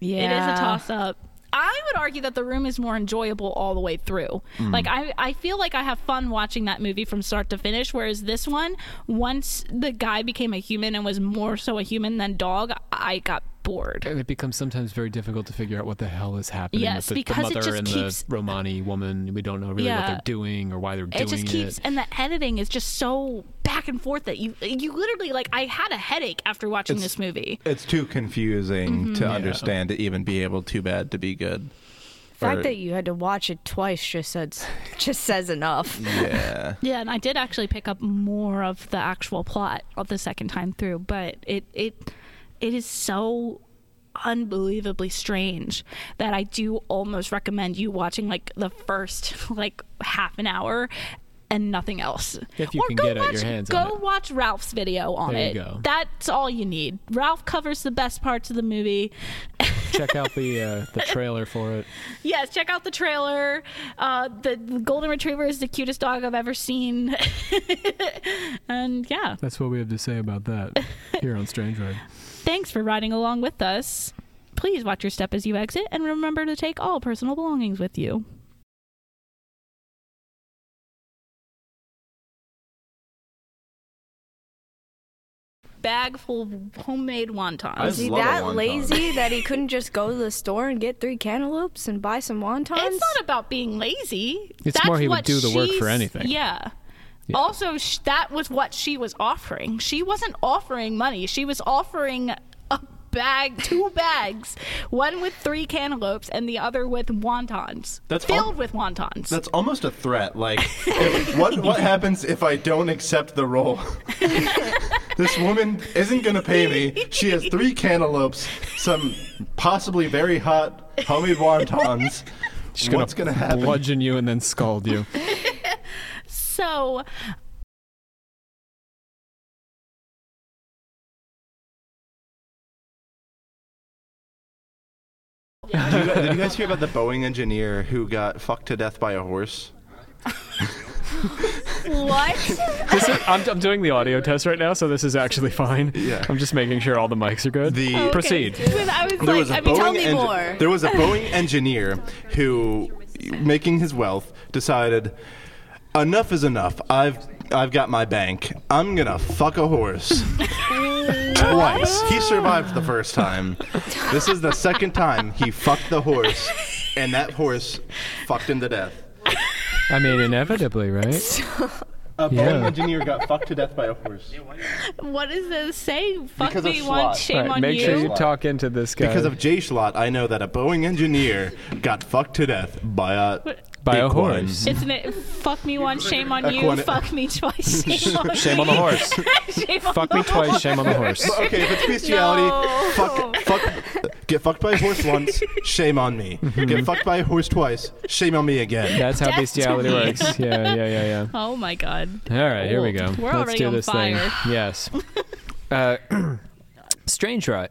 Yeah. It is a toss up. I would argue that the room is more enjoyable all the way through. Mm. Like I, I feel like I have fun watching that movie from start to finish. Whereas this one, once the guy became a human and was more so a human than dog, I got bored. And it becomes sometimes very difficult to figure out what the hell is happening Yes, with the, the because it mother just and keeps- the Romani woman. We don't know really what they're doing or why they're doing It It just keeps, and the editing is just so back and forth that you you literally like. I had a headache after watching It's- this movie. It's too confusing Mm-hmm. to understand to even be able too bad to be good. The fact Or- that you had to watch it twice just says just says enough. yeah. Yeah, and I did actually pick up more of the actual plot of the second time through, but it it it is so unbelievably strange that I do almost recommend you watching like the first like half an hour and nothing else. If you or can go get watch, your hands go watch Ralph's video on There you it. go. That's all you need. Ralph covers the best parts of the movie. Check out the uh, the trailer for it. Yes, check out the trailer. Uh, the golden retriever is the cutest dog I've ever seen. and yeah, That's what we have to say about that here on Strange Ride. Thanks for riding along with us. Please watch your step as you exit and remember to take all personal belongings with you. Bag full of homemade wontons. I Is he love a that wonton. lazy that he couldn't just go to the store and get three cantaloupes and buy some wontons? It's not about being lazy. It's That's more he would what do the work for she's- anything. Yeah. Yeah. Also, sh- that was what she was offering. She wasn't offering money. She was offering a bag, two bags, one with three cantaloupes and the other with wontons. That's filled al- with wontons. That's almost a threat. Like, if, what what happens if I don't accept the role? this woman isn't gonna pay me. She has three cantaloupes, some possibly very hot homemade wontons. She's What's gonna happen? bludgeon you and then scald you. So. Did you, guys, did you guys hear about the Boeing engineer who got fucked to death by a horse? What? I'm, I'm doing the audio test right now, so this is actually fine. Yeah. I'm just making sure all the mics are good. The- oh, Okay. Proceed. I was There like, was a I mean, Boeing tell me engi- more. There was a Boeing engineer who, making his wealth, decided enough is enough. I've I've got my bank. I'm gonna fuck a horse. Twice. He survived the first time. This is the second time he fucked the horse, and that horse fucked him to death. I mean, inevitably, right? A Boeing Yeah. engineer got fucked to death by a horse. What does this say? Fuck Because me once, shame Right, on make you. sure you talk into this guy. Because of J Schlott, I know that a Boeing engineer got fucked to death by a By a horse. Isn't it fuck me once, shame on you, Equine- fuck me twice, shame on Shame on the horse. shame on Fuck the me twice, shame on the horse. Okay, if it's bestiality, No. fuck, fuck, get fucked by a horse once, shame on me. Get fucked by a horse twice, shame on me again. That's how Destiny. bestiality works. Yeah, yeah, yeah, yeah. Oh my god. All right, here we go. We're Let's already do on this fire. thing. Yes. Uh, Strange Ride.